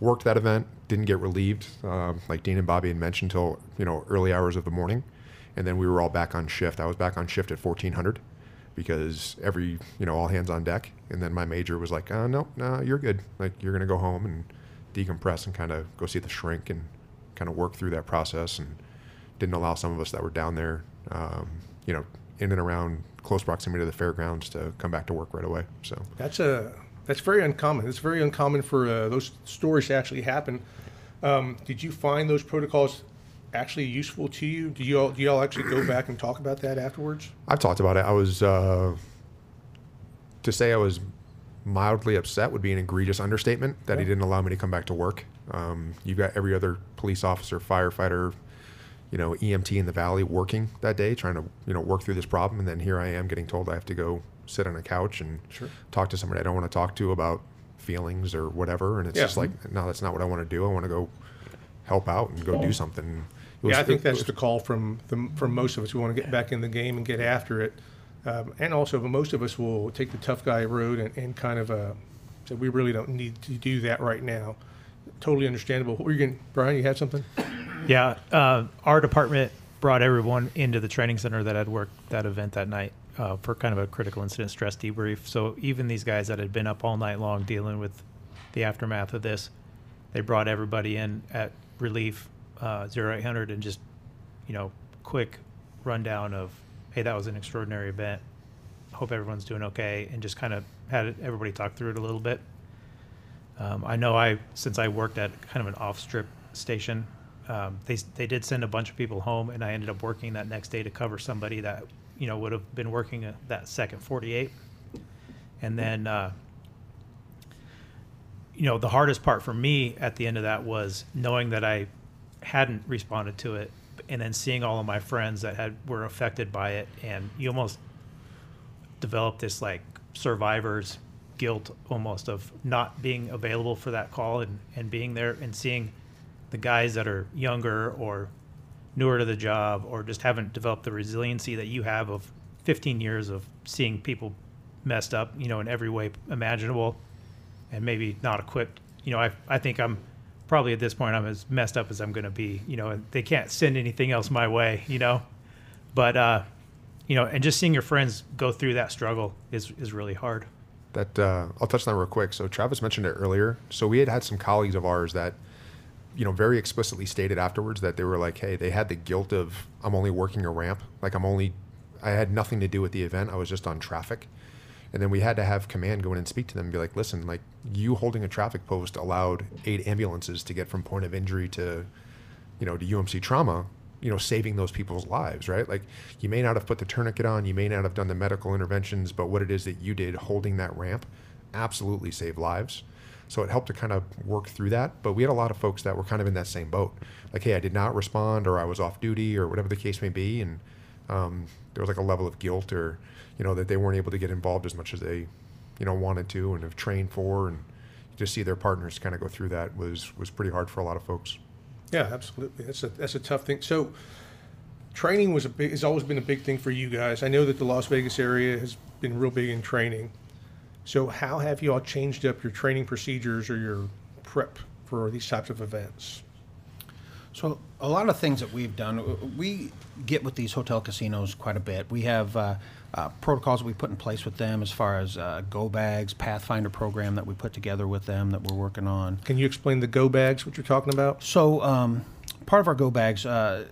D: worked that event, didn't get relieved, um, like Dean and Bobby had mentioned, till you know early hours of the morning, and then we were all back on shift. I was back on shift at 1400 because every you know all hands on deck, and then my major was like, uh, no, no, you're good. Like you're gonna go home and decompress and kind of go see the shrink and kind of work through that process, and didn't allow some of us that were down there, um, you know, in and around close proximity to the fairgrounds to come back to work right away. So
A: That's a that's very uncommon. It's very uncommon for uh, those stories to actually happen. Um, did you find those protocols actually useful to you? Do you all do you all actually go back and talk about that afterwards?
D: I've talked about it. I was uh, to say I was mildly upset would be an egregious understatement that he didn't allow me to come back to work. Um, you've got every other police officer, firefighter, you know, EMT in the valley working that day, trying to you know work through this problem, and then here I am getting told I have to go sit on a couch and talk to somebody I don't want to talk to about feelings or whatever, and it's
A: Yeah.
D: just like, no, that's not what I want to do. I want to go help out and go do something. It
A: yeah, I think that's
D: was-
A: the call from the, from most of us. We want to get back in the game and get after it, um, and also most of us will take the tough guy road and, and kind of uh, say we really don't need to do that right now. Totally understandable. What were you going, Brian? You had something?
F: Yeah, uh, our department brought everyone into the training center that had worked that event that night uh, for kind of a critical incident stress debrief. So even these guys that had been up all night long dealing with the aftermath of this, they brought everybody in at relief uh, 0800 and just, you know, quick rundown of, hey, that was an extraordinary event. Hope everyone's doing okay, and just kind of had everybody talk through it a little bit. Um, I know I, since I worked at kind of an off-strip station, um, they they did send a bunch of people home, and I ended up working that next day to cover somebody that you know would have been working a, that second 48, and then uh, you know the hardest part for me at the end of that was knowing that I hadn't responded to it, and then seeing all of my friends that had were affected by it, and you almost develop this like survivor's guilt almost of not being available for that call and, and being there and seeing the guys that are younger or newer to the job or just haven't developed the resiliency that you have of 15 years of seeing people messed up, you know, in every way imaginable and maybe not equipped. You know, I, I think I'm probably at this point I'm as messed up as I'm going to be, you know, they can't send anything else my way, you know, but, uh, you know, and just seeing your friends go through that struggle is, is really hard.
D: That uh, I'll touch on that real quick. So Travis mentioned it earlier. So we had had some colleagues of ours that, you know, very explicitly stated afterwards that they were like, "Hey, they had the guilt of I'm only working a ramp. Like I'm only, I had nothing to do with the event. I was just on traffic." And then we had to have command go in and speak to them and be like, "Listen, like you holding a traffic post allowed eight ambulances to get from point of injury to, you know, to UMC trauma." you know, saving those people's lives, right? Like you may not have put the tourniquet on, you may not have done the medical interventions, but what it is that you did holding that ramp absolutely saved lives. So it helped to kind of work through that. But we had a lot of folks that were kind of in that same boat. Like, hey, I did not respond or I was off duty or whatever the case may be. And um, there was like a level of guilt or, you know, that they weren't able to get involved as much as they, you know, wanted to and have trained for. And just see their partners kind of go through that was, was pretty hard for a lot of folks.
A: Yeah, absolutely. That's a that's a tough thing. So, training was a big has always been a big thing for you guys. I know that the Las Vegas area has been real big in training. So, how have you all changed up your training procedures or your prep for these types of events?
C: So a lot of things that we've done, we get with these hotel casinos quite a bit. We have uh, uh, protocols we put in place with them as far as uh, go bags, Pathfinder program that we put together with them that we're working on.
A: Can you explain the go bags? What you're talking about?
C: So um, part of our go bags, uh,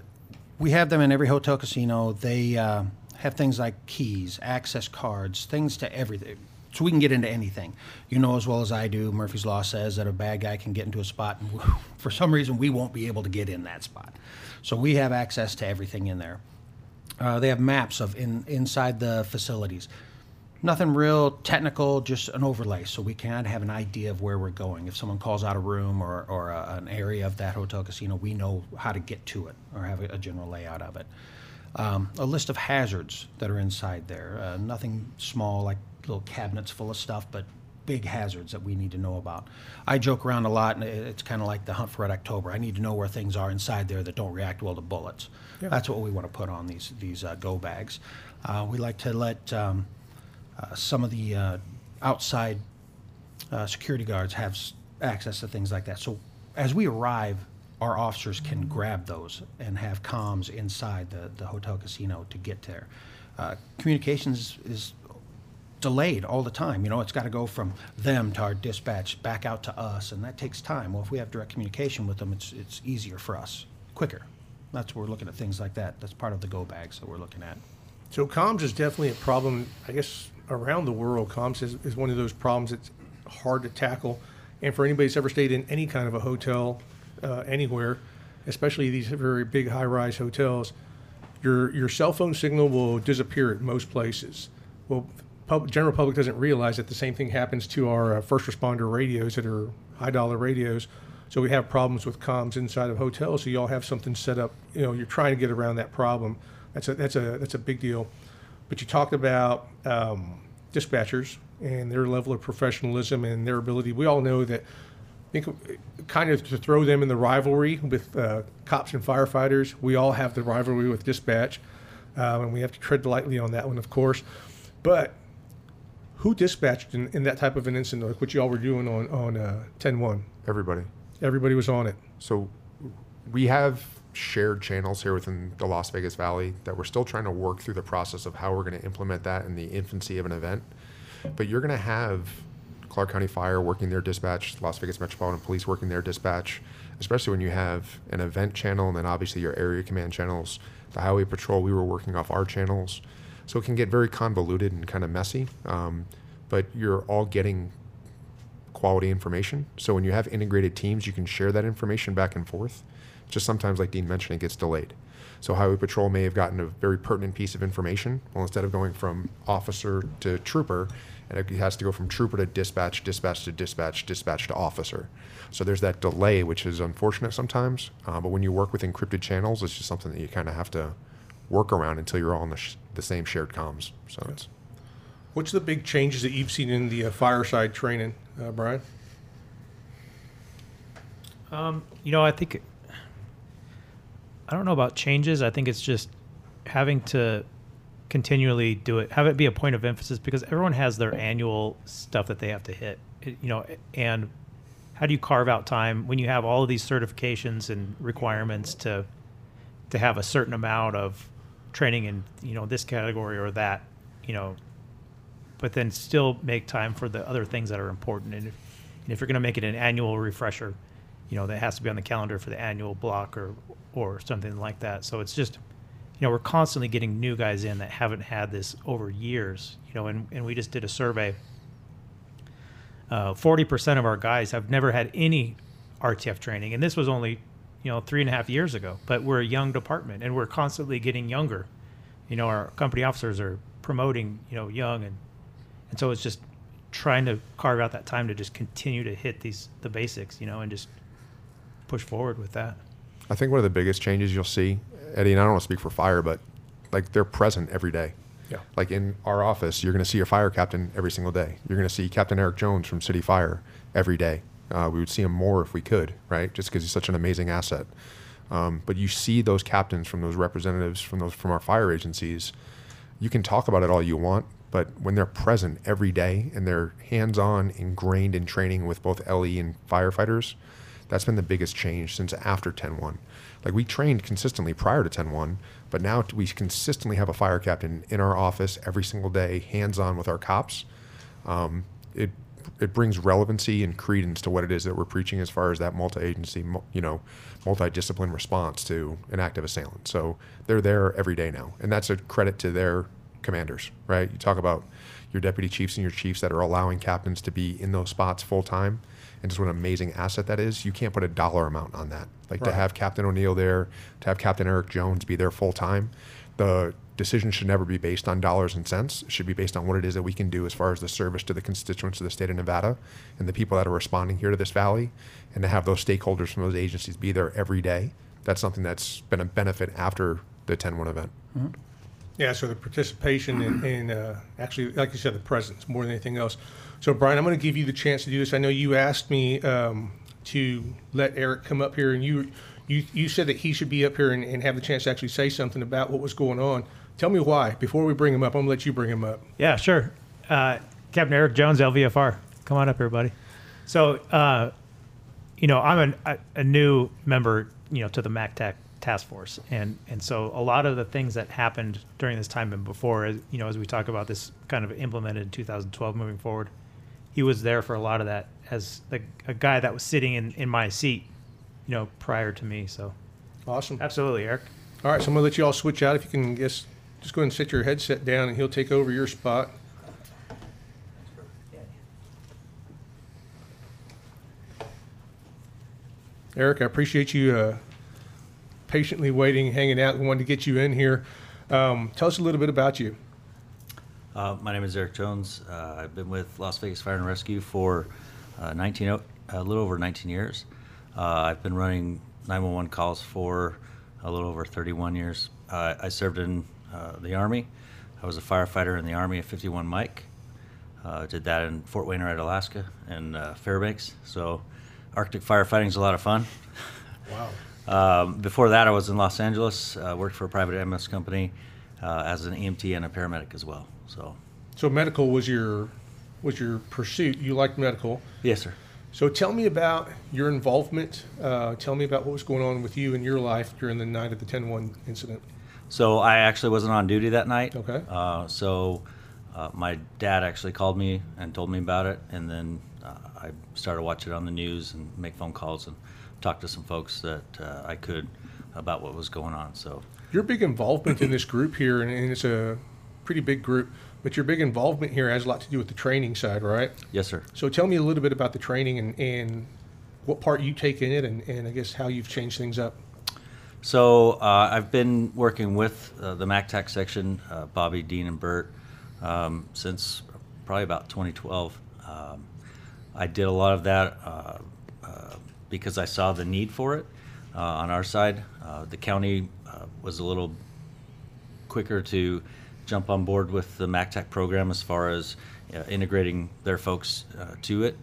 C: we have them in every hotel casino. They uh, have things like keys, access cards, things to everything. So we can get into anything. You know as well as I do, Murphy's Law says that a bad guy can get into a spot, and for some reason we won't be able to get in that spot. So we have access to everything in there. Uh, they have maps of in, inside the facilities. Nothing real technical, just an overlay, so we can have an idea of where we're going. If someone calls out a room or, or a, an area of that hotel casino, we know how to get to it or have a, a general layout of it. Um, a list of hazards that are inside there. Uh, nothing small like little cabinets full of stuff, but big hazards that we need to know about. I joke around a lot, and it's kind of like the hunt for Red October. I need to know where things are inside there that don't react well to bullets. That's what we want to put on these these uh, go bags. Uh, we like to let um, uh, some of the uh, outside uh, security guards have s- access to things like that. So as we arrive, our officers can grab those and have comms inside the, the hotel casino to get there. Uh, communications is delayed all the time. You know, it's got to go from them to our dispatch back out to us, and that takes time. Well, if we have direct communication with them, it's it's easier for us, quicker. That's we're looking at things like that. That's part of the go bags that we're looking at.
A: So comms is definitely a problem, I guess, around the world. Comms is, is one of those problems that's hard to tackle. And for anybody that's ever stayed in any kind of a hotel uh, anywhere, especially these very big high-rise hotels, your your cell phone signal will disappear at most places. Well, pub, general public doesn't realize that the same thing happens to our uh, first responder radios that are high-dollar radios. So we have problems with comms inside of hotels. So you all have something set up. You know, you're trying to get around that problem. That's a that's a that's a big deal. But you talked about um, dispatchers and their level of professionalism and their ability. We all know that. I think uh, kind of to throw them in the rivalry with uh, cops and firefighters. We all have the rivalry with dispatch, um, and we have to tread lightly on that one, of course. But who dispatched in, in that type of an incident, like what you all were doing on on uh, 10-1?
D: Everybody.
A: Everybody was on it.
D: So we have shared channels here within the Las Vegas Valley that we're still trying to work through the process of how we're going to implement that in the infancy of an event. But you're going to have Clark County Fire working their dispatch, Las Vegas Metropolitan Police working their dispatch, especially when you have an event channel and then obviously your area command channels. The Highway Patrol, we were working off our channels. So it can get very convoluted and kind of messy. Um, but you're all getting quality information. So when you have integrated teams, you can share that information back and forth. Just sometimes, like Dean mentioned, it gets delayed. So Highway Patrol may have gotten a very pertinent piece of information. Well, instead of going from officer to trooper, and it has to go from trooper to dispatch, dispatch to dispatch, dispatch to officer. So there's that delay, which is unfortunate sometimes. Uh, but when you work with encrypted channels, it's just something that you kind of have to work around until you're all on the, sh- the same shared comms. So it's
A: What's the big changes that you've seen in the uh, fireside training, uh, Brian?
F: You know, I think I don't know about changes. I think it's just having to continually do it, have it be a point of emphasis because everyone has their annual stuff that they have to hit. It- you know, and how do you carve out time when you have all of these certifications and requirements to to have a certain amount of training in you know this category or that, you know, but then still make time for the other things that are important. And if, and if you're going to make it an annual refresher, you know, that has to be on the calendar for the annual block or, or something like that. So it's just, you know, we're constantly getting new guys in that haven't had this over years, you know, and, and we just did a survey. Uh, 40% of our guys have never had any RTF training. And this was only, you know, three and a half years ago, but we're a young department and we're constantly getting younger. You know, our company officers are promoting, you know, young and, and so it's just trying to carve out that time to just continue to hit these, the basics, you know, and just push forward with that.
D: I think one of the biggest changes you'll see, Eddie, and I don't want to speak for fire, but like they're present every day.
A: Yeah.
D: Like in our office, you're going to see your fire captain every single day. You're going to see Captain Eric Jones from City Fire every day. Uh, we would see him more if we could, right? Just because he's such an amazing asset. Um, but you see those captains from those representatives from those from our fire agencies. You can talk about it all you want, but when they're present every day and they're hands-on, ingrained in training with both LE and firefighters, that's been the biggest change since after 10-1. Like we trained consistently prior to 10-1, but now we consistently have a fire captain in our office every single day, hands-on with our cops. Um, it it brings relevancy and credence to what it is that we're preaching as far as that multi-agency, you know, multi-discipline response to an active assailant. So they're there every day now, and that's a credit to their commanders, right? You talk about your deputy chiefs and your chiefs that are allowing captains to be in those spots full time, and just what an amazing asset that is. You can't put a dollar amount on that. Like to have Captain O'Neill there, to have Captain Eric Jones be there full time, the decision should never be based on dollars and cents. It should be based on what it is that we can do as far as the service to the constituents of the state of Nevada and the people that are responding here to this valley, and to have those stakeholders from those agencies be there every day. That's something that's been a benefit after the 10-1 event. Mm-hmm.
A: Yeah, so the participation and, and uh, actually, like you said, the presence more than anything else. So, Brian, I'm going to give you the chance to do this. I know you asked me um, to let Eric come up here, and you you, you said that he should be up here and, and have the chance to actually say something about what was going on. Tell me why. Before we bring him up, I'm going to let you bring him up.
F: Yeah, sure. Uh, Captain Eric Jones, LVFR. Come on up here, buddy. So, uh, you know, I'm a, a new member, you know, to the MacTac task force, and and so a lot of the things that happened during this time and before, as you know, as we talk about this kind of implemented in 2012 moving forward, he was there for a lot of that as the, a guy that was sitting in in my seat, you know, prior to me. So,
A: Awesome.
F: absolutely, Eric.
A: All right, so I'm to let you all switch out. If you can just, just go ahead and sit your headset down, and he'll take over your spot. Eric, I appreciate you uh, patiently waiting, hanging out. We wanted to get you in here. Um, tell us a little bit about you.
H: Uh, my name is Eric Jones. Uh, I've been with Las Vegas Fire and Rescue for uh, 19, o- a little over 19 years. Uh, I've been running 911 calls for a little over 31 years. Uh, I served in uh, the Army. I was a firefighter in the Army at 51 Mike. Uh, did that in Fort Wainwright, Alaska, and uh, Fairbanks. So, Arctic firefighting is a lot of fun.
A: Wow.
H: Um, before that, I was in Los Angeles. Uh, worked for a private MS company uh, as an EMT and a paramedic as well. So,
A: So medical was your was your pursuit. You liked medical.
H: yes, sir.
A: So tell me about your involvement. Uh, tell me about what was going on with you in your life during the night of the 10-1 incident.
H: So I actually wasn't on duty that night.
A: Okay.
H: Uh, so uh, my dad actually called me and told me about it, and then uh, I started watching it on the news and make phone calls and talk to some folks that uh, I could about what was going on. So
A: Your big involvement in this group here, and, and it's a pretty big group, but your big involvement here has a lot to do with the training side, right?
H: yes, sir.
A: So tell me a little bit about the training and, and what part you take in it, and, and I guess how you've changed things up.
H: So uh, I've been working with uh, the MacTac section, uh, Bobby, Dean, and Bert, um, since probably about 2012. Um, I did a lot of that uh, uh, because I saw the need for it uh, on our side. Uh, the county uh, was a little quicker to jump on board with the MacTac program as far as uh, integrating their folks uh, to it.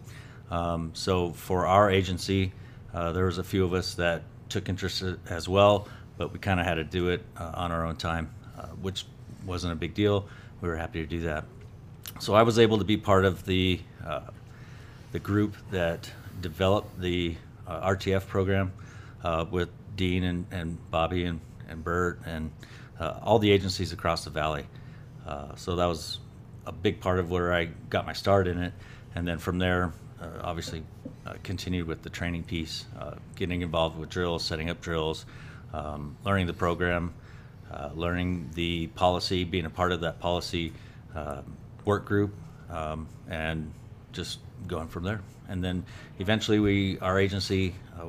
H: Um, so for our agency, uh, there was a few of us that took interest as well, but we kind of had to do it on our own time, which wasn't a big deal. We were happy to do that. So I was able to be part of the the group that developed the uh, RTF program uh, with Dean and, and Bobby and, and Bert and uh, all the agencies across the valley. Uh, so that was a big part of where I got my start in it. And then from there, uh, obviously, continued with the training piece, getting involved with drills, setting up drills, um, learning the program, learning the policy, being a part of that policy uh, work group, um, and just going from there. And then eventually, we our agency uh,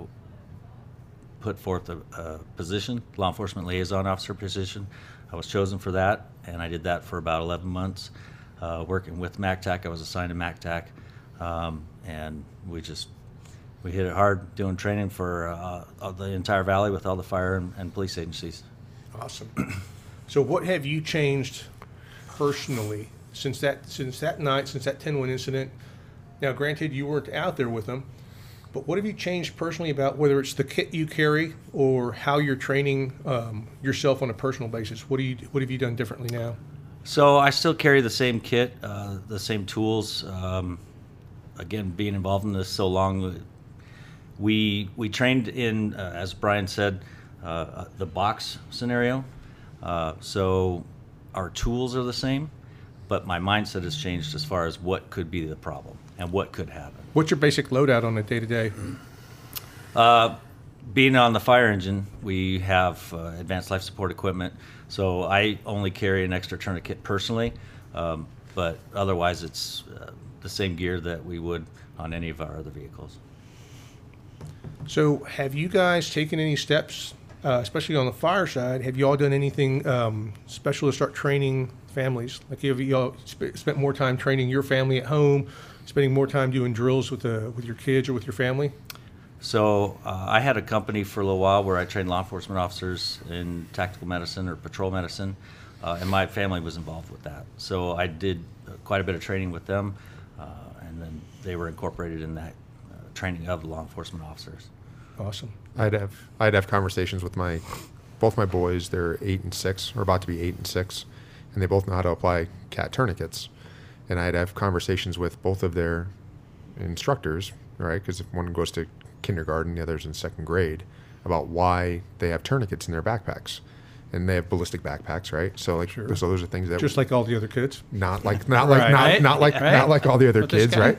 H: put forth a, a position, law enforcement liaison officer position. I was chosen for that, and I did that for about 11 months, uh, working with MacTac. I was assigned to MacTac, um, and we just we hit it hard doing training for uh, the entire valley with all the fire and, and police agencies.
A: Awesome. so what have you changed personally since that since that night, since that 10-1 incident? Now, granted, you weren't out there with them, but what have you changed personally about whether it's the kit you carry or how you're training um, yourself on a personal basis? What do you what have you done differently now?
H: So I still carry the same kit, uh, the same tools. Um, again, being involved in this so long, we we trained in, uh, as Brian said, uh, the box scenario. Uh, so our tools are the same, but my mindset has changed as far as what could be the problem. And what could happen.
A: What's your basic loadout on a day to day?
H: Being on the fire engine, we have uh, advanced life support equipment, so I only carry an extra tourniquet personally, um, but otherwise it's uh, the same gear that we would on any of our other vehicles.
A: So, have you guys taken any steps, uh, especially on the fire side? Have you all done anything um, special to start training families? Like, have you all sp- spent more time training your family at home, spending more time doing drills with the with your kids or with your family?
H: So uh, I had a company for a little while where I trained law enforcement officers in tactical medicine or patrol medicine, uh, and my family was involved with that. So I did uh, quite a bit of training with them, uh, and then they were incorporated in that uh, training of law enforcement officers.
A: Awesome.
D: I'd have I'd have conversations with my both my boys. They're eight and six, or about to be eight and six, and they both know how to apply cat tourniquets. And I'd have conversations with both of their instructors, right? Because if one goes to kindergarten, the other's in second grade, about why they have tourniquets in their backpacks, and they have ballistic backpacks, right? So like, so those are things that
A: Just like all the other kids.
D: not like not like not,
C: Right.
D: not like
C: Right.
D: not like all the other
C: With
D: kids, right?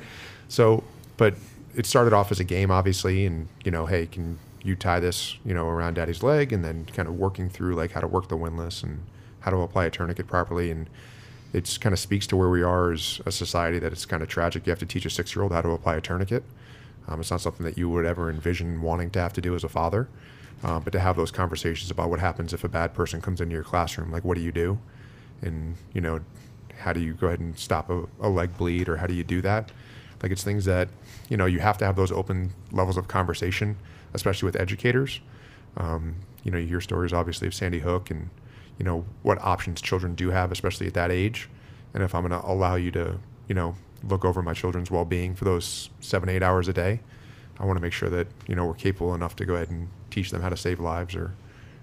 D: So, but it started off as a game, obviously, and you know, hey, can you tie this, you know, around daddy's leg, and then kind of working through like how to work the windlass and how to apply a tourniquet properly, and it kind of speaks to where we are as a society that it's kind of tragic. You have to teach a six-year-old how to apply a tourniquet. Um, it's not something that you would ever envision wanting to have to do as a father, uh, but to have those conversations about what happens if a bad person comes into your classroom, like what do you do, and you know, how do you go ahead and stop a, a leg bleed, or how do you do that? Like it's things that you know you have to have those open levels of conversation, especially with educators. Um, you know, you hear stories obviously of Sandy Hook and you know what options children do have, especially at that age. And if I'm going to allow you to, you know, look over my children's well-being for those seven, eight hours a day, I want to make sure that you know we're capable enough to go ahead and teach them how to save lives or,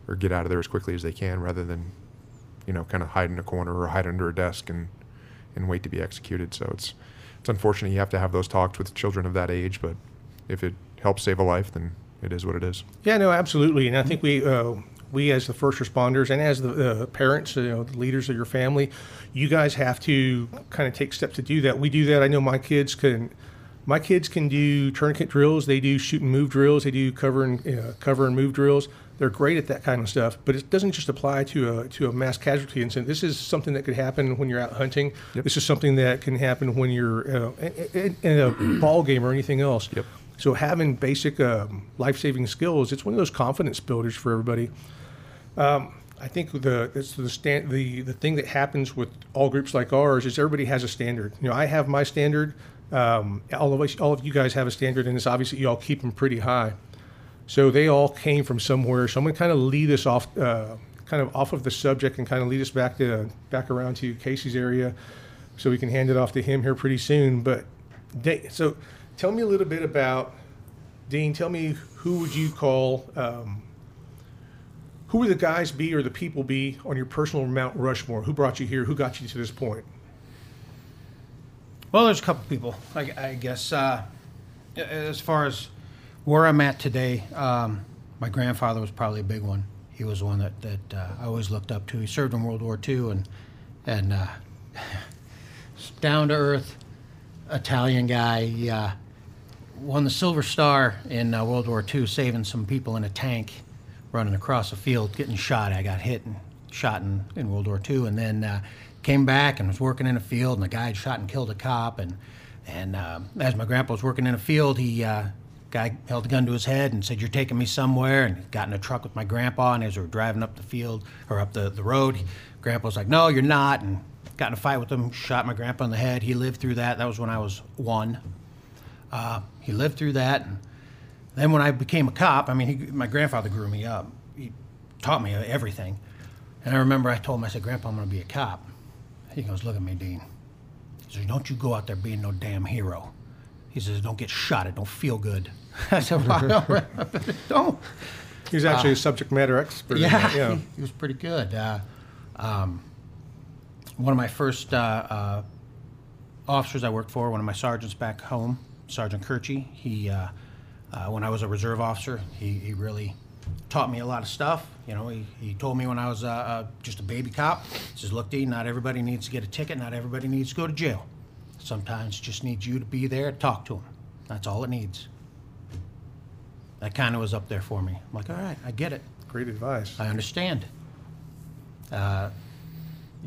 D: or get out of there as quickly as they can, rather than, you know, kind of hide in a corner or hide under a desk and, and wait to be executed. So it's it's unfortunate you have to have those talks with children of that age, but if it helps save a life, then it is what it is.
A: Yeah, no, absolutely. And I think we, uh, we as the first responders and as the uh, parents, you know, the leaders of your family, you guys have to kind of take steps to do that. We do that. I know my kids can, my kids can do tourniquet drills. They do shoot and move drills. They do cover and uh, cover and move drills. They're great at that kind of stuff. But it doesn't just apply to a to a mass casualty incident. This is something that could happen when you're out hunting. This is something that can happen when you're uh, in, in a ball game or anything else.
D: Yep.
A: So having basic um, life-saving skills, it's one of those confidence builders for everybody. Um, I think the the, stand, the the thing that happens with all groups like ours is everybody has a standard. You know, I have my standard. Um, all of us, all of you guys have a standard, and it's obvious that you all keep them pretty high. So they all came from somewhere. So I'm going to kind of lead us off, uh, kind of off of the subject, and kind of lead us back to back around to Casey's area, so we can hand it off to him here pretty soon. But Da- so, tell me a little bit about Dean. Tell me who would you call? Um, who would the guys be or the people be on your personal Mount Rushmore? Who brought you here? Who got you to this point?
C: Well, there's a couple people. I, I guess uh, as far as where I'm at today, um, my grandfather was probably a big one. He was one that that uh, I always looked up to. He served in World War II and and uh, down to earth Italian guy. He uh, won the Silver Star in uh, World War II, saving some people in a tank running across a field, getting shot. I got hit and shot in, in World War II, and then uh, came back and was working in a field, and a guy had shot and killed a cop. And and uh, as my grandpa was working in a field, he uh, guy held a gun to his head and said, "You're taking me somewhere." And got in a truck with my grandpa, and as we were driving up the field or up the the road, grandpa was like, "No, you're not." And got in a fight with him, shot my grandpa in the head. He lived through that. That was when I was one. Uh, he lived through that. And then when I became a cop, I mean, he, my grandfather grew me up. He taught me everything. And I remember I told him, I said, Grandpa, I'm going to be a cop. He goes, Look at me, Dean. He says, Don't you go out there being no damn hero. He says, Don't get shot. It don't feel good. I said, Well, I don't. don't.
A: He was actually a subject matter expert.
C: Yeah,
A: yeah.
C: he was pretty good. Uh, um, one of my first uh, uh, officers I worked for, one of my sergeants back home, Sergeant Kirchy, he, uh, when I was a reserve officer, he, he really taught me a lot of stuff. You know, he, he told me when I was uh, uh, just a baby cop, he says, look, Dean, not everybody needs to get a ticket, not everybody needs to go to jail. Sometimes just needs you to be there to talk to them. That's all it needs. That kind of was up there for me. I'm like, all right, I get it.
A: Great advice.
C: I understand. Uh,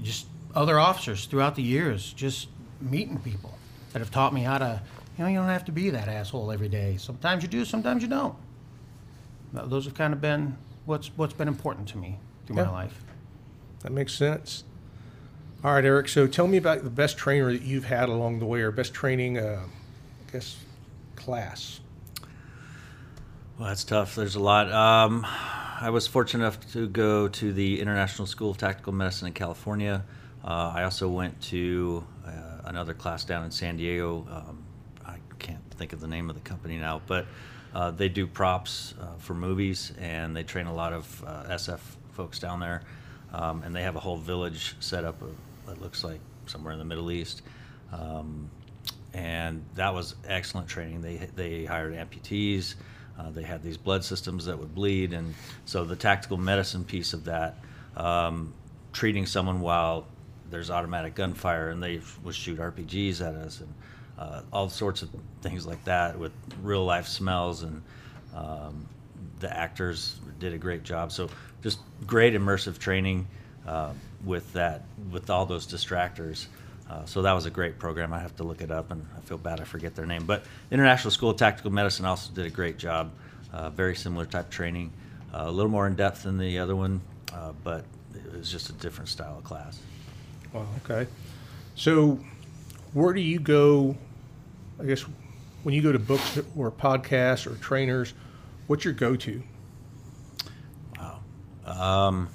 C: just other officers throughout the years, just meeting people that have taught me how to, you know, you don't have to be that asshole every day. Sometimes you do, sometimes you don't. Th- Those have kind of been what's what's been important to me through
A: Yeah.
C: my life.
A: That makes sense. All right, Eric. So tell me about the best trainer that you've had along the way, or best training, uh, I guess, class.
H: Well, that's tough. There's a lot. Um, I was fortunate enough to go to the International School of Tactical Medicine in California. Uh, I also went to uh, another class down in San Diego. Um, I can't think of the name of the company now, but uh, they do props uh, for movies and they train a lot of uh, SF folks down there. Um, and they have a whole village set up that looks like somewhere in the Middle East. Um, and that was excellent training. They they hired amputees. Uh, they had these blood systems that would bleed, and so the tactical medicine piece of that, um, treating someone while there's automatic gunfire and they would shoot RPGs at us and uh, all sorts of things like that with real life smells and um, the actors did a great job. So just great immersive training uh, with that with all those distractors. Uh, so that was a great program. I have to look it up, and I feel bad I forget their name. But International School of Tactical Medicine also did a great job. Uh, very similar type training, uh, a little more in depth than the other one, uh, but it was just a different style of class.
A: Wow. Okay. So, where do you go? I guess when you go to books or podcasts or trainers, what's your go-to?
H: Um,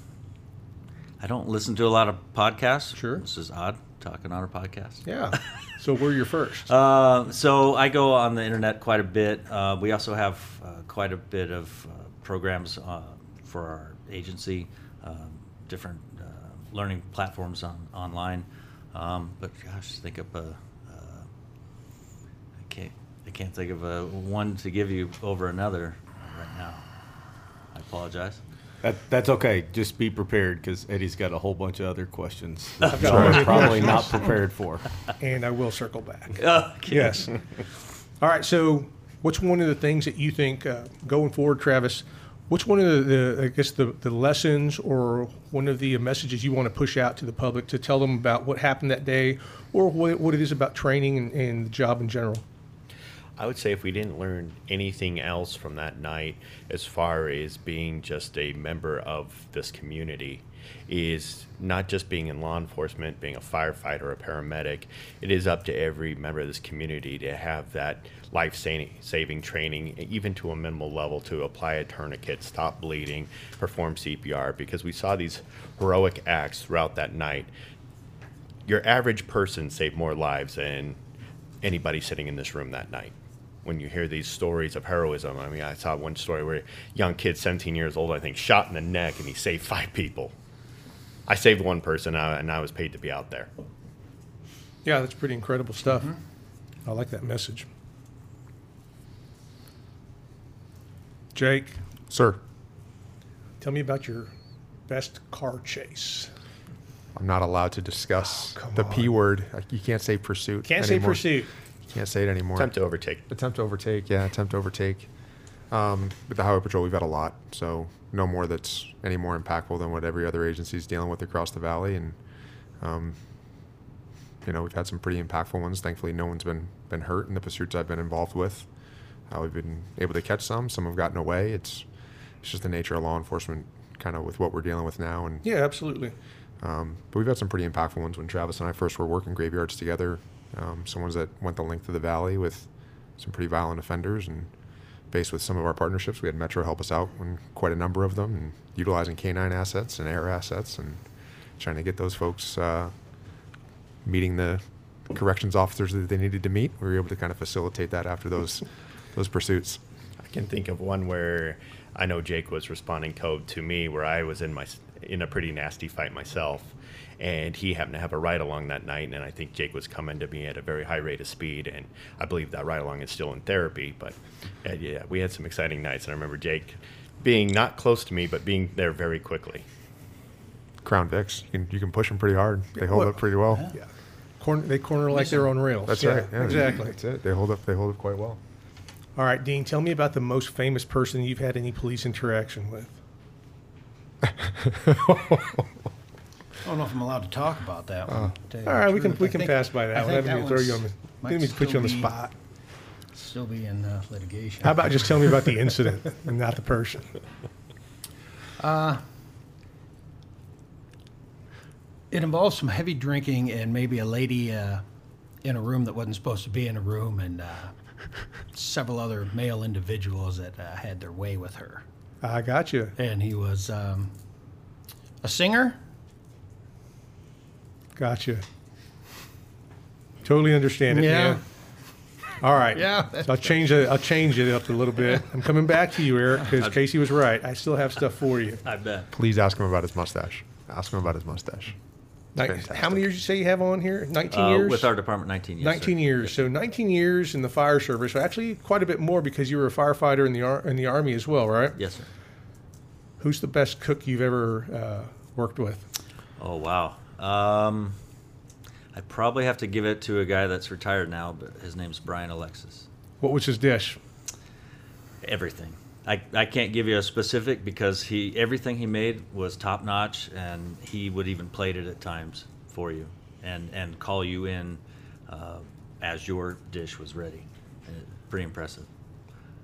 H: I don't listen to a lot of podcasts.
A: Sure.
H: This is odd talking on a podcast.
A: Yeah. so, where you're first?
H: Uh, so I go on the internet quite a bit. Uh, we also have uh, quite a bit of uh, programs uh, for our agency, um, different uh, learning platforms on online. Um, but gosh, think of a. Uh, I can't. I can't think of a one to give you over another right now. I apologize.
B: That, that's okay. Just be prepared because Eddie's got a whole bunch of other questions that
A: got
B: you're
A: plenty
B: probably not prepared for.
A: and I will circle back.
H: Okay.
A: Yes. All right. So, what's one of the things that you think uh, going forward, Travis? What's one of the, I guess the, the lessons or one of the messages you want to push out to the public to tell them about what happened that day, or what, what it is about training and, and the job in general?
E: I would say if we didn't learn anything else from that night, as far as being just a member of this community, is not just being in law enforcement, being a firefighter a paramedic. It is up to every member of this community to have that life saving training, even to a minimal level, to apply a tourniquet, stop bleeding, perform CPR, because we saw these heroic acts throughout that night. Your average person saved more lives than anybody sitting in this room that night. When you hear these stories of heroism, I mean, I saw one story where a young kid, 17 years old, I think, shot in the neck and he saved five people. I saved one person uh, and I was paid to be out there.
A: Yeah, that's pretty incredible stuff. I like that message. Jake,
D: Sir,
A: tell me about your best car chase.
D: I'm not allowed to discuss
A: Oh, come
D: the P word. You can't say pursuit.
A: Can't say pursuit.
D: You can't say it anymore.
E: Attempt to overtake.
D: Attempt to overtake. Yeah, attempt to overtake. Um, with the highway patrol, we've had a lot, so no more that's any more impactful than what every other agency is dealing with across the valley. And um, you know, we've had some pretty impactful ones. Thankfully, no one's been been hurt in the pursuits I've been involved with. Uh, we've been able to catch some. Some have gotten away. It's it's just the nature of law enforcement, kind of with what we're dealing with now. And
A: Yeah, absolutely.
D: um, but we've had some pretty impactful ones when Travis and I first were working graveyards together. Um, some ones that went the length of the valley with some pretty violent offenders, and based with some of our partnerships, we had Metro help us out on quite a number of them, and utilizing canine assets and air assets, and trying to get those folks uh, meeting the corrections officers that they needed to meet. We were able to kind of facilitate that after those those pursuits.
E: I can think of one where I know Jake was responding code to me where I was in my in a pretty nasty fight myself, and he happened to have a ride along that night, and I think Jake was coming to me at a very high rate of speed, and I believe that ride along is still in therapy. But uh, yeah, we had some exciting nights, and I remember Jake being not close to me, but being there very quickly.
D: Crown Vics, you can, you can push them pretty hard. They hold
A: well-
D: up pretty well.
A: Yeah. corner, they corner like they're on rails.
D: That's
A: Yeah,
D: right. Yeah,
A: exactly.
D: That's it. They hold up. They hold up quite well.
A: All right, Dean, tell me about the most famous person you've had any police interaction with.
C: I don't know if I'm allowed to talk about that one. to tell you
A: All
C: the
A: right, we can
C: truth.
A: we
C: I
A: can
C: think-
A: pass by
C: I
A: that one. I
C: think
A: didn't mean to throw you on the,
C: might
A: didn't mean to put you on the
C: still be-
A: spot.
C: Still be in uh, litigation.
A: How about just tell me about the incident and not the person?
C: It involves some heavy drinking and maybe a lady uh, in a room that wasn't supposed to be in a room, and uh, several other male individuals that uh, had their way with her.
A: I got you.
C: And he was um, a singer.
A: Got you. Totally understand it,
C: Yeah.
A: man. All right.
C: Yeah.
A: I'll change it. I'll change it up a little bit. I'm coming back to you, Eric, because Casey was right. I still have stuff for you.
H: I bet.
D: Please ask him about his mustache. Ask him about his mustache.
A: Ni- how many years you say you have on here? 19
H: Uh,
A: years.
H: with our department, 19 years. sir.
A: 19 years. So 19 years in the fire service. So actually, quite a bit more because you were a firefighter in the ar- in the army as well, right?
H: Yes, sir.
A: Who's the best cook you've ever uh, worked with?
H: Oh wow. Um, I probably have to give it to a guy that's retired now, but his name's Brian Alexis.
A: What was his dish?
H: Everything. I, I can't give you a specific because he everything he made was top notch, and he would even plate it at times for you, and and call you in uh, as your dish was ready. Pretty impressive.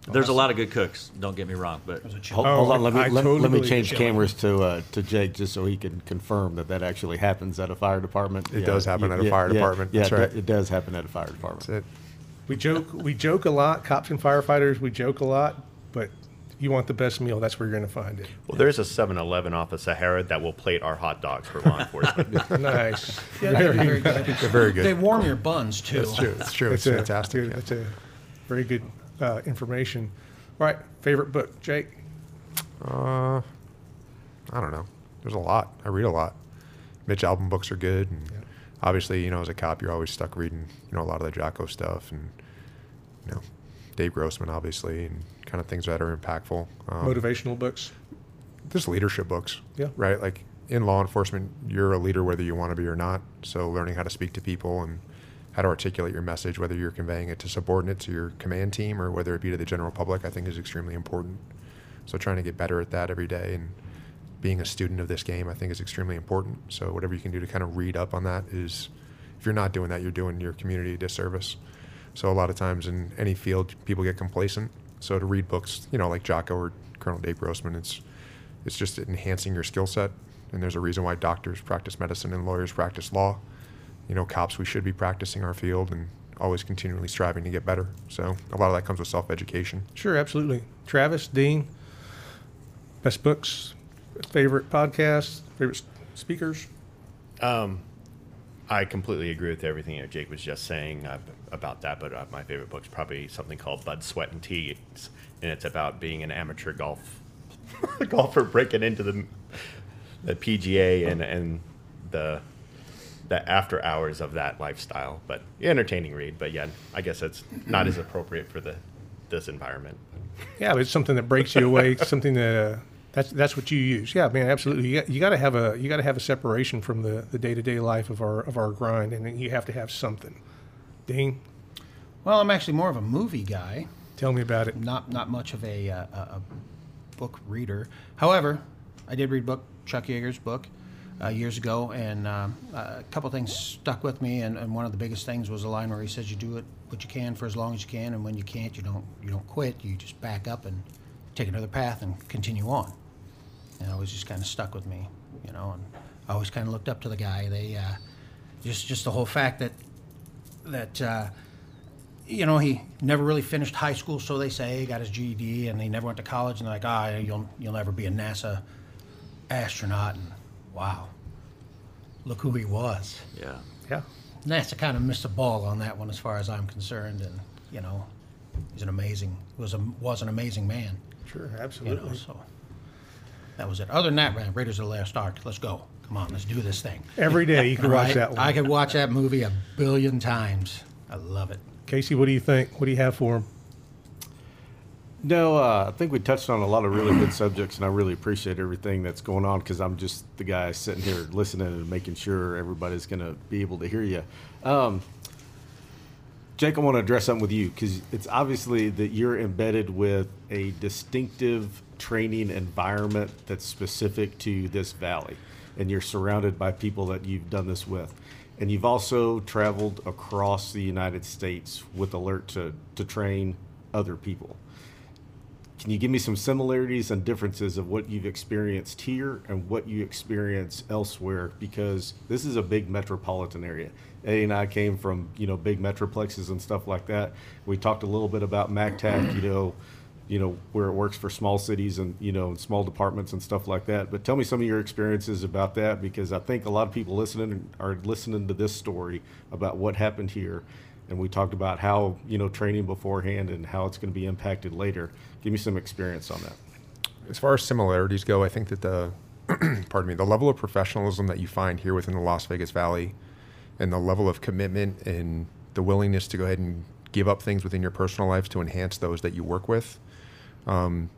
H: There's a lot of good cooks. Don't get me wrong, but
C: It was a chill.
B: Hold,
A: Oh,
B: hold on, let me
A: I
B: let,
A: totally
B: let me
A: believe
B: change
A: you.
B: cameras to uh, to Jake just so he can confirm that that actually happens at a fire department.
D: It does happen at a fire department,
B: Yeah,
D: that's
B: it do-
D: right.
B: it does happen at a fire department.
D: That's it.
A: We joke. We joke a lot. Cops and firefighters. We joke a lot. But you want the best meal, that's where you're going to find it.
E: Well, there's a 7-Eleven off of Sahara that will plate our hot dogs for law enforcement.
A: Nice.
C: Yeah, they're very good.
D: They're very good.
C: They warm your buns too.
D: It's true. It's true. It's
A: That's a-
D: fantastic.
A: good- That's a very good uh, information. All right. Favorite book, Jake?
D: Uh, I don't know. There's a lot. I read a lot. Mitch Albom books are good, and obviously, you know, as a cop, you're always stuck reading, you know, a lot of the Jocko stuff, and you know, Dave Grossman, obviously, and kind of things that are impactful. Um,
A: Motivational books.
D: Just leadership books.
A: Yeah.
D: Right. Like in law enforcement, you're a leader whether you want to be or not. So learning how to speak to people and how to articulate your message, whether you're conveying it to subordinates to your command team or whether it be to the general public, I think is extremely important. So trying to get better at that every day and being a student of this game, I think is extremely important. So whatever you can do to kind of read up on that is, if you're not doing that, you're doing your community a disservice. So a lot of times in any field, people get complacent. So to read books, you know, like Jocko or Colonel Dave Grossman, it's it's just enhancing your skill set. And there's a reason why doctors practice medicine and lawyers practice law. You know, cops, we should be practicing our field and always continually striving to get better. So a lot of that comes with self-education.
A: Sure, absolutely. Travis, Dean, best books, favorite podcasts, favorite s- speakers.
E: I completely agree with everything that Jake was just saying uh, about that, but uh, my favorite book's probably something called Blood, Sweat, and Tears, and it's about being an amateur golf golfer breaking into the the PGA and and the the after hours of that lifestyle. But entertaining read, but yeah, I guess it's not as appropriate for the this environment.
A: Yeah, but it's something that breaks you away. something that uh, that's that's what you use. Yeah, man, absolutely. You got, you got to have a you got to have a separation from the the day to day life of our of our grind, and you have to have something. Dean,
C: Well, I'm actually more of a movie guy.
A: tell me about it.
C: not not much of a, uh, a, a book reader. However, I did read book Chuck Yeager's book uh, years ago, and um, a couple things stuck with me. And, and one of the biggest things was a line where he says, "You do it what you can for as long as you can, and when you can't, you don't you don't quit. You just back up and take another path and continue on." And it was just kind of stuck with me, you know. And I always kind of looked up to the guy. They uh, just just the whole fact that that. Uh, you know, he never really finished high school, so they say. He got his GED, and he never went to college. And they're like, ah, you'll you'll never be a NASA astronaut. And wow, look who he was.
H: yeah.
A: Yeah,
C: NASA kind of missed a ball on that one, as far as I'm concerned. And you know, he's an amazing was a was an amazing man.
A: sure,
C: You
A: absolutely.
C: know, so that was it. Other than that, man, Raiders of the Lost Ark. Let's go. Come on, let's do this thing.
A: Every day you can watch
C: Right?
A: that one.
C: I could watch that movie a billion times. I love it.
A: Casey, what do you think? What do you have for him?
B: No, uh, I think we touched on a lot of really good subjects, and I really appreciate everything that's going on because I'm just the guy sitting here listening and making sure everybody's going to be able to hear you. Um, Jake, I want to address something with you because it's obviously that you're embedded with a distinctive training environment that's specific to this valley, and you're surrounded by people that you've done this with. And you've also traveled across the United States with ALERRT to, to train other people. Can you give me some similarities and differences of what you've experienced here and what you experience elsewhere? Because this is a big metropolitan area. Eddie and I came from you know big metroplexes and stuff like that. We talked a little bit about MacTac, you know, you know where it works for small cities and you know small departments and stuff like that. But tell me some of your experiences about that because I think a lot of people listening are listening to this story about what happened here and we talked about how you know training beforehand and how it's going to be impacted later. Give me some experience on that.
D: As far as similarities go, I think that the pardon me, the level of professionalism that you find here within the Las Vegas Valley and the level of commitment and the willingness to go ahead and give up things within your personal lives to enhance those that you work with, um,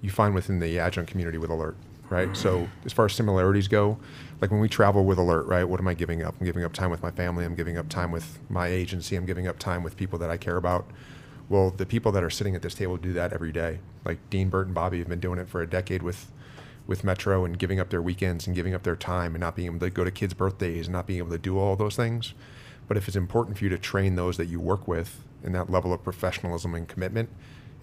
D: you find within the adjunct community with ALERRT, right? So as far as similarities go, like when we travel with ALERRT, right? What am I giving up? I'm giving up time with my family. I'm giving up time with my agency. I'm giving up time with people that I care about. Well, the people that are sitting at this table do that every day. Like Dean, Burt, and Bobby have been doing it for a decade with with Metro and giving up their weekends and giving up their time and not being able to go to kids' birthdays and not being able to do all those things. But if it's important for you to train those that you work with in that level of professionalism and commitment,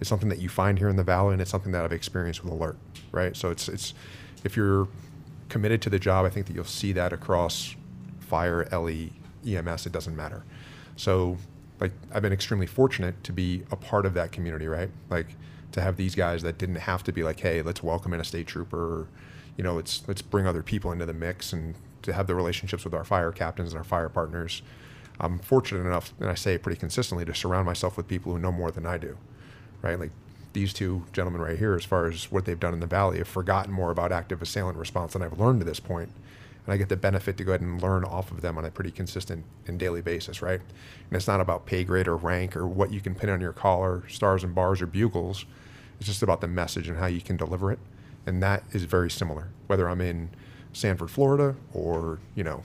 D: it's something that you find here in the valley and it's something that I've experienced with ALERRT, right? So it's it's if you're committed to the job, I think that you'll see that across fire, LE, EMS, it doesn't matter. So like I've been extremely fortunate to be a part of that community, right? Like to have these guys that didn't have to be like, hey, let's welcome in a state trooper, or, you know, let's let's bring other people into the mix, and to have the relationships with our fire captains and our fire partners. I'm fortunate enough, and I say it pretty consistently, to surround myself with people who know more than I do, right? Like these two gentlemen right here, as far as what they've done in the valley, have forgotten more about active assailant response than I've learned to this point and I get the benefit to go ahead and learn off of them on a pretty consistent and daily basis, right? And it's not about pay grade or rank or what you can pin on your collar, stars and bars or bugles. It's just about the message and how you can deliver it, and that is very similar. Whether I'm in Sanford, Florida, or you know,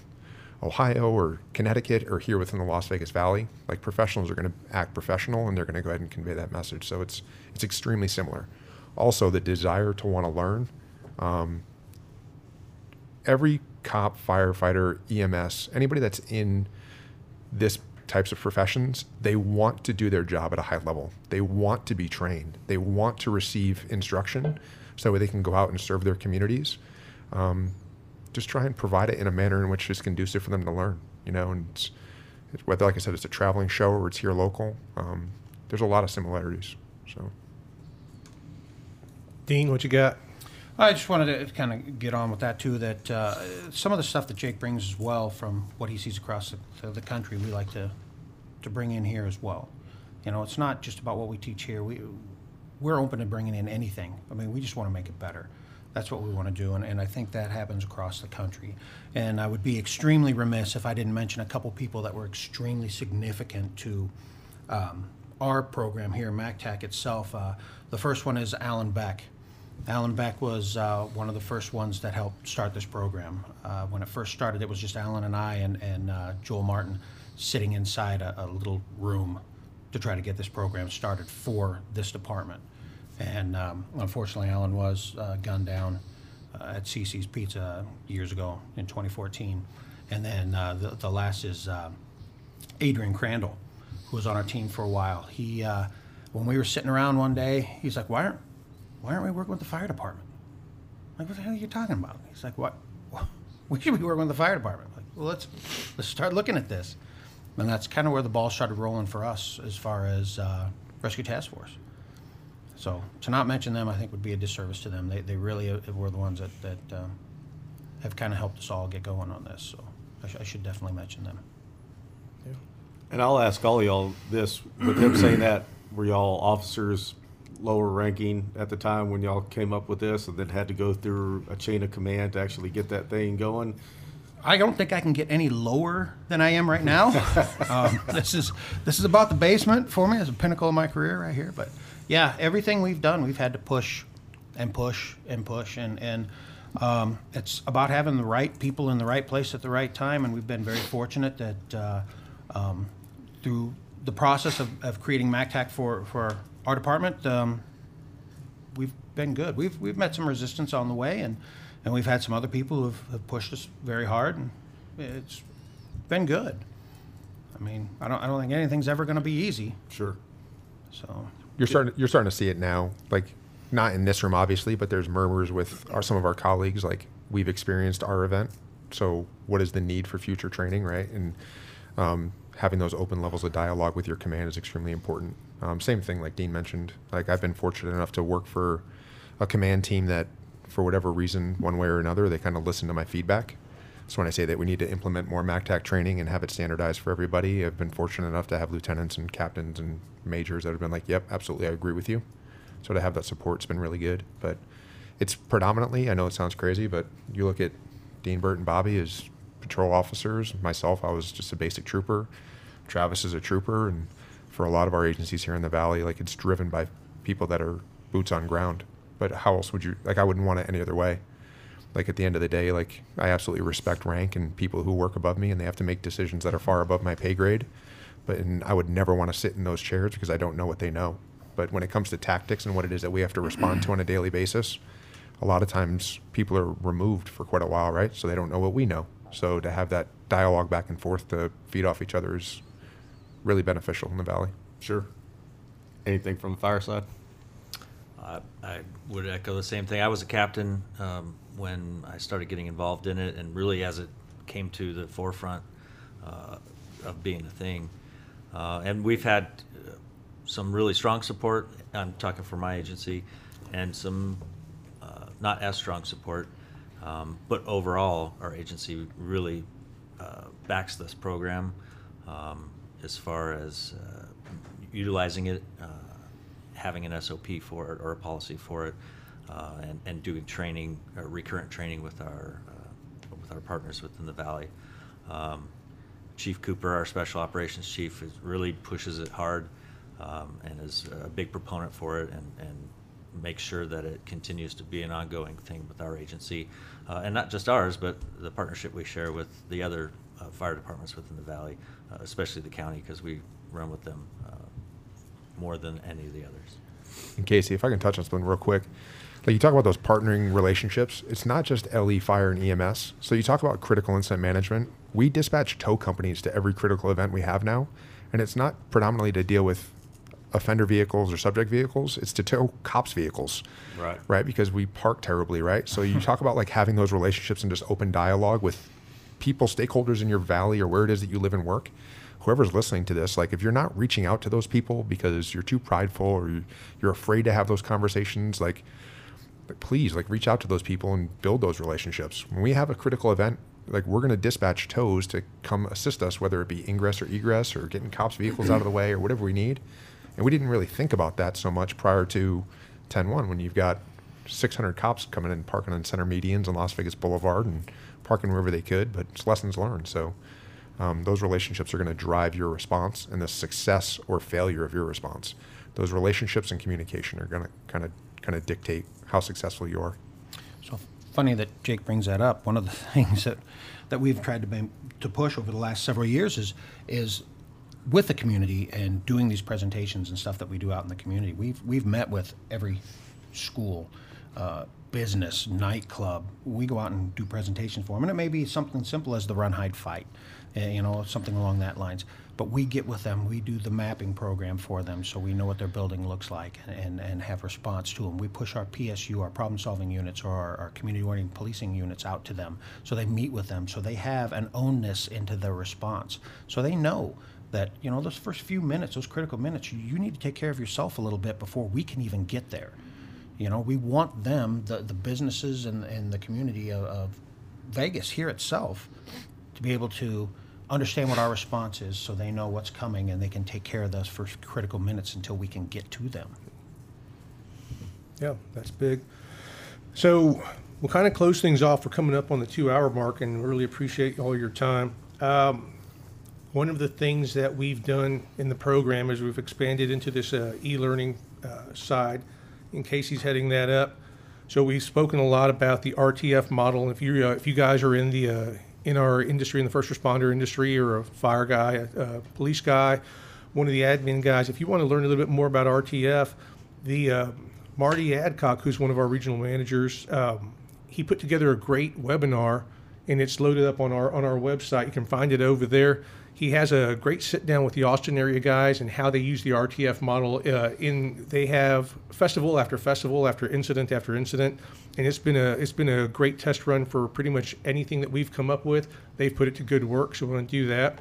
D: Ohio or Connecticut, or here within the Las Vegas Valley, like professionals are going to act professional and they're going to go ahead and convey that message. So it's it's extremely similar. Also, the desire to want to learn. Um, every cop, firefighter, EMS, anybody that's in this types of professions, they want to do their job at a high level. They want to be trained. They want to receive instruction so that they can go out and serve their communities. Um, just try and provide it in a manner in which is conducive for them to learn. You know, and it's, it's, whether, like I said, it's a traveling show or it's here local, um, there's a lot of similarities. So.
A: Dean, what you got?
C: I just wanted to kind of get on with that too. That uh, some of the stuff that Jake brings as well from what he sees across the, the country, we like to to bring in here as well. You know, it's not just about what we teach here. We we're open to bringing in anything. I mean, we just want to make it better. That's what we want to do, and, and I think that happens across the country. And I would be extremely remiss if I didn't mention a couple people that were extremely significant to um, our program here, MacTac itself. Uh, the first one is Alyn Beck. Alyn Beck was uh, one of the first ones that helped start this program. Uh, when it first started, it was just Alyn and I and, and uh, Joel Martin sitting inside a, a, little room to try to get this program started for this department. And um, unfortunately, Alyn was uh, gunned down uh, at CiCi's Pizza years ago in 2014. And then uh, the, the last is Adrian Crandall, who was on our team for a while. He, when we were sitting around one day, he's like, "Why aren't why aren't we working with the fire department? Like, what the hell are you talking about? He's like, what? We should be working with the fire department. Like, well, let's let's start looking at this. And that's kind of where the ball started rolling for us as far as uh, rescue task force. So to not mention them, I think would be a disservice to them. They, they really were the ones that, that um, have kind of helped us all get going on this. So I, sh- I should definitely mention them. Yeah.
B: And I'll ask all y'all this: with him saying that, were y'all officers lower ranking at the time when y'all came up with this and then had to go through a chain of command to actually get that thing going?
C: I don't think I can get any lower than I am right now. um, this is this is about the basement for me. It's a pinnacle of my career right here. But yeah, everything we've done, we've had to push and push and push, and and um, it's about having the right people in the right place at the right time. And we've been very fortunate that uh, um, through the process of, of creating MacTac for for our department. Um, we've been good. We've we've met some resistance on the way, and and we've had some other people who have, have pushed us very hard, and it's been good. I mean, I don't I don't think anything's ever going to be easy.
B: Sure.
C: So
D: You're starting. You're starting to see it now. Like not in this room, obviously, but there's murmurs with our, some of our colleagues. Like we've experienced our event. So what is the need for future training, right? And um, having those open levels of dialogue with your command is extremely important. Um, same thing, like Dean mentioned. Like I've been fortunate enough to work for a command team that, for whatever reason, one way or another, they kind of listen to my feedback. So when I say that we need to implement more MacTac training and have it standardized for everybody, I've been fortunate enough to have lieutenants and captains and majors that have been like, "Yep, absolutely, I agree with you." So to have that support's been really good. But it's predominantly, I know it sounds crazy, but you look at Dean Burt and Bobby as patrol officers. Myself, I was just a basic trooper. Travis is a trooper, and for a lot of our agencies here in the valley, like it's driven by people that are boots on ground. But how else would you like? I wouldn't want it any other way. Like at the end of the day, like I absolutely respect rank and people who work above me, and they have to make decisions that are far above my pay grade. But and I would never want to sit in those chairs because I don't know what they know. But when it comes to tactics and what it is that we have to respond to on a daily basis, a lot of times people are removed for quite a while, right? So they don't know what we know. So to have that dialogue back and forth to feed off each other is really beneficial in the valley.
B: Sure. Anything from the fireside?
H: I, I would echo the same thing. I was a captain um, when I started getting involved in it, and really as it came to the forefront uh, of being a thing. Uh, and we've had uh, some really strong support. I'm talking for my agency, and some uh, not as strong support. Um, but overall, our agency really uh, backs this program um, as far as uh, utilizing it, uh, having an SOP for it or a policy for it, uh, and, and doing training, uh, recurrent training with our uh, with our partners within the valley. Um, chief Cooper, our special operations chief, is, really pushes it hard um, and is a big proponent for it, and, and makes sure that it continues to be an ongoing thing with our agency, uh, and not just ours, but the partnership we share with the other uh, fire departments within the valley, uh, especially the county, because we run with them uh, more than any of the others.
D: And Casey, if I can touch on something real quick. Like you talk about those partnering relationships, it's not just LE Fire and EMS. So you talk about critical incident management. We dispatch tow companies to every critical event we have now, and it's not predominantly to deal with offender vehicles or subject vehicles. It's to tow cops vehicles.
B: Right.
D: Right, because we park terribly, right? So you talk about like having those relationships and just open dialogue with people, stakeholders in your valley or where it is that you live and work. Whoever's listening to this, like if you're not reaching out to those people because you're too prideful or you- you're afraid to have those conversations, like like, please like reach out to those people and build those relationships. When we have a critical event, like we're going to dispatch tows to come assist us, whether it be ingress or egress or getting cops vehicles out of the way or whatever we need. And we didn't really think about that so much prior to 10-1 when you've got 600 cops coming in parking on center medians on Las Vegas Boulevard and parking wherever they could, but it's lessons learned. So um, those relationships are going to drive your response and the success or failure of your response. Those relationships and communication are going to kind of kind of dictate how successful you are.
C: So funny that Jake brings that up. One of the things that, that we've tried to, be, to push over the last several years is, is with the community and doing these presentations and stuff that we do out in the community. We've, we've met with every school, uh, business, nightclub. We go out and do presentations for them. And it may be something simple as the run, hide, fight, uh, you know, something along that lines. But we get with them, we do the mapping program for them so we know what their building looks like and, and, and have response to them. We push our PSU, our problem solving units, or our, our community oriented policing units out to them so they meet with them so they have an ownness into their response. So they know that, you know, those first few minutes, those critical minutes, you need to take care of yourself a little bit before we can even get there. You know, we want them, the, the businesses and, and the community of, of Vegas here itself, to be able to understand what our response is so they know what's coming and they can take care of those first critical minutes until we can get to them.
A: Yeah, that's big. So we'll kind of close things off. We're coming up on the two-hour mark, and really appreciate all your time. Um, one of the things that we've done in the program is we've expanded into this uh, e-learning uh, side. In Casey's heading that up, so we've spoken a lot about the RTF model. If you uh, if you guys are in the uh, in our industry, in the first responder industry, or a fire guy, a, a police guy, one of the admin guys, if you want to learn a little bit more about RTF, the uh, Marty Adcock, who's one of our regional managers, um, he put together a great webinar, and it's loaded up on our on our website. You can find it over there. He has a great sit down with the Austin area guys and how they use the RTF model. Uh, in they have festival after festival after incident after incident, and it's been a it's been a great test run for pretty much anything that we've come up with. They've put it to good work, so we want to do that.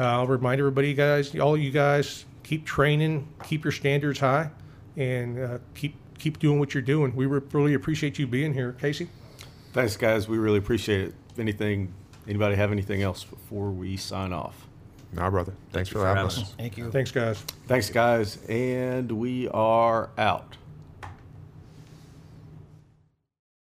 A: Uh, I'll remind everybody, guys, all you guys, keep training, keep your standards high, and uh, keep keep doing what you're doing. We re- really appreciate you being here, Casey.
B: Thanks, guys. We really appreciate it. Anything, anybody have anything else before we sign off?
D: No, brother. Thanks
H: you
D: for
H: for
D: having
H: having
D: us.
H: us.
C: Thank you.
A: Thanks, guys.
B: Thanks, guys, and we are out.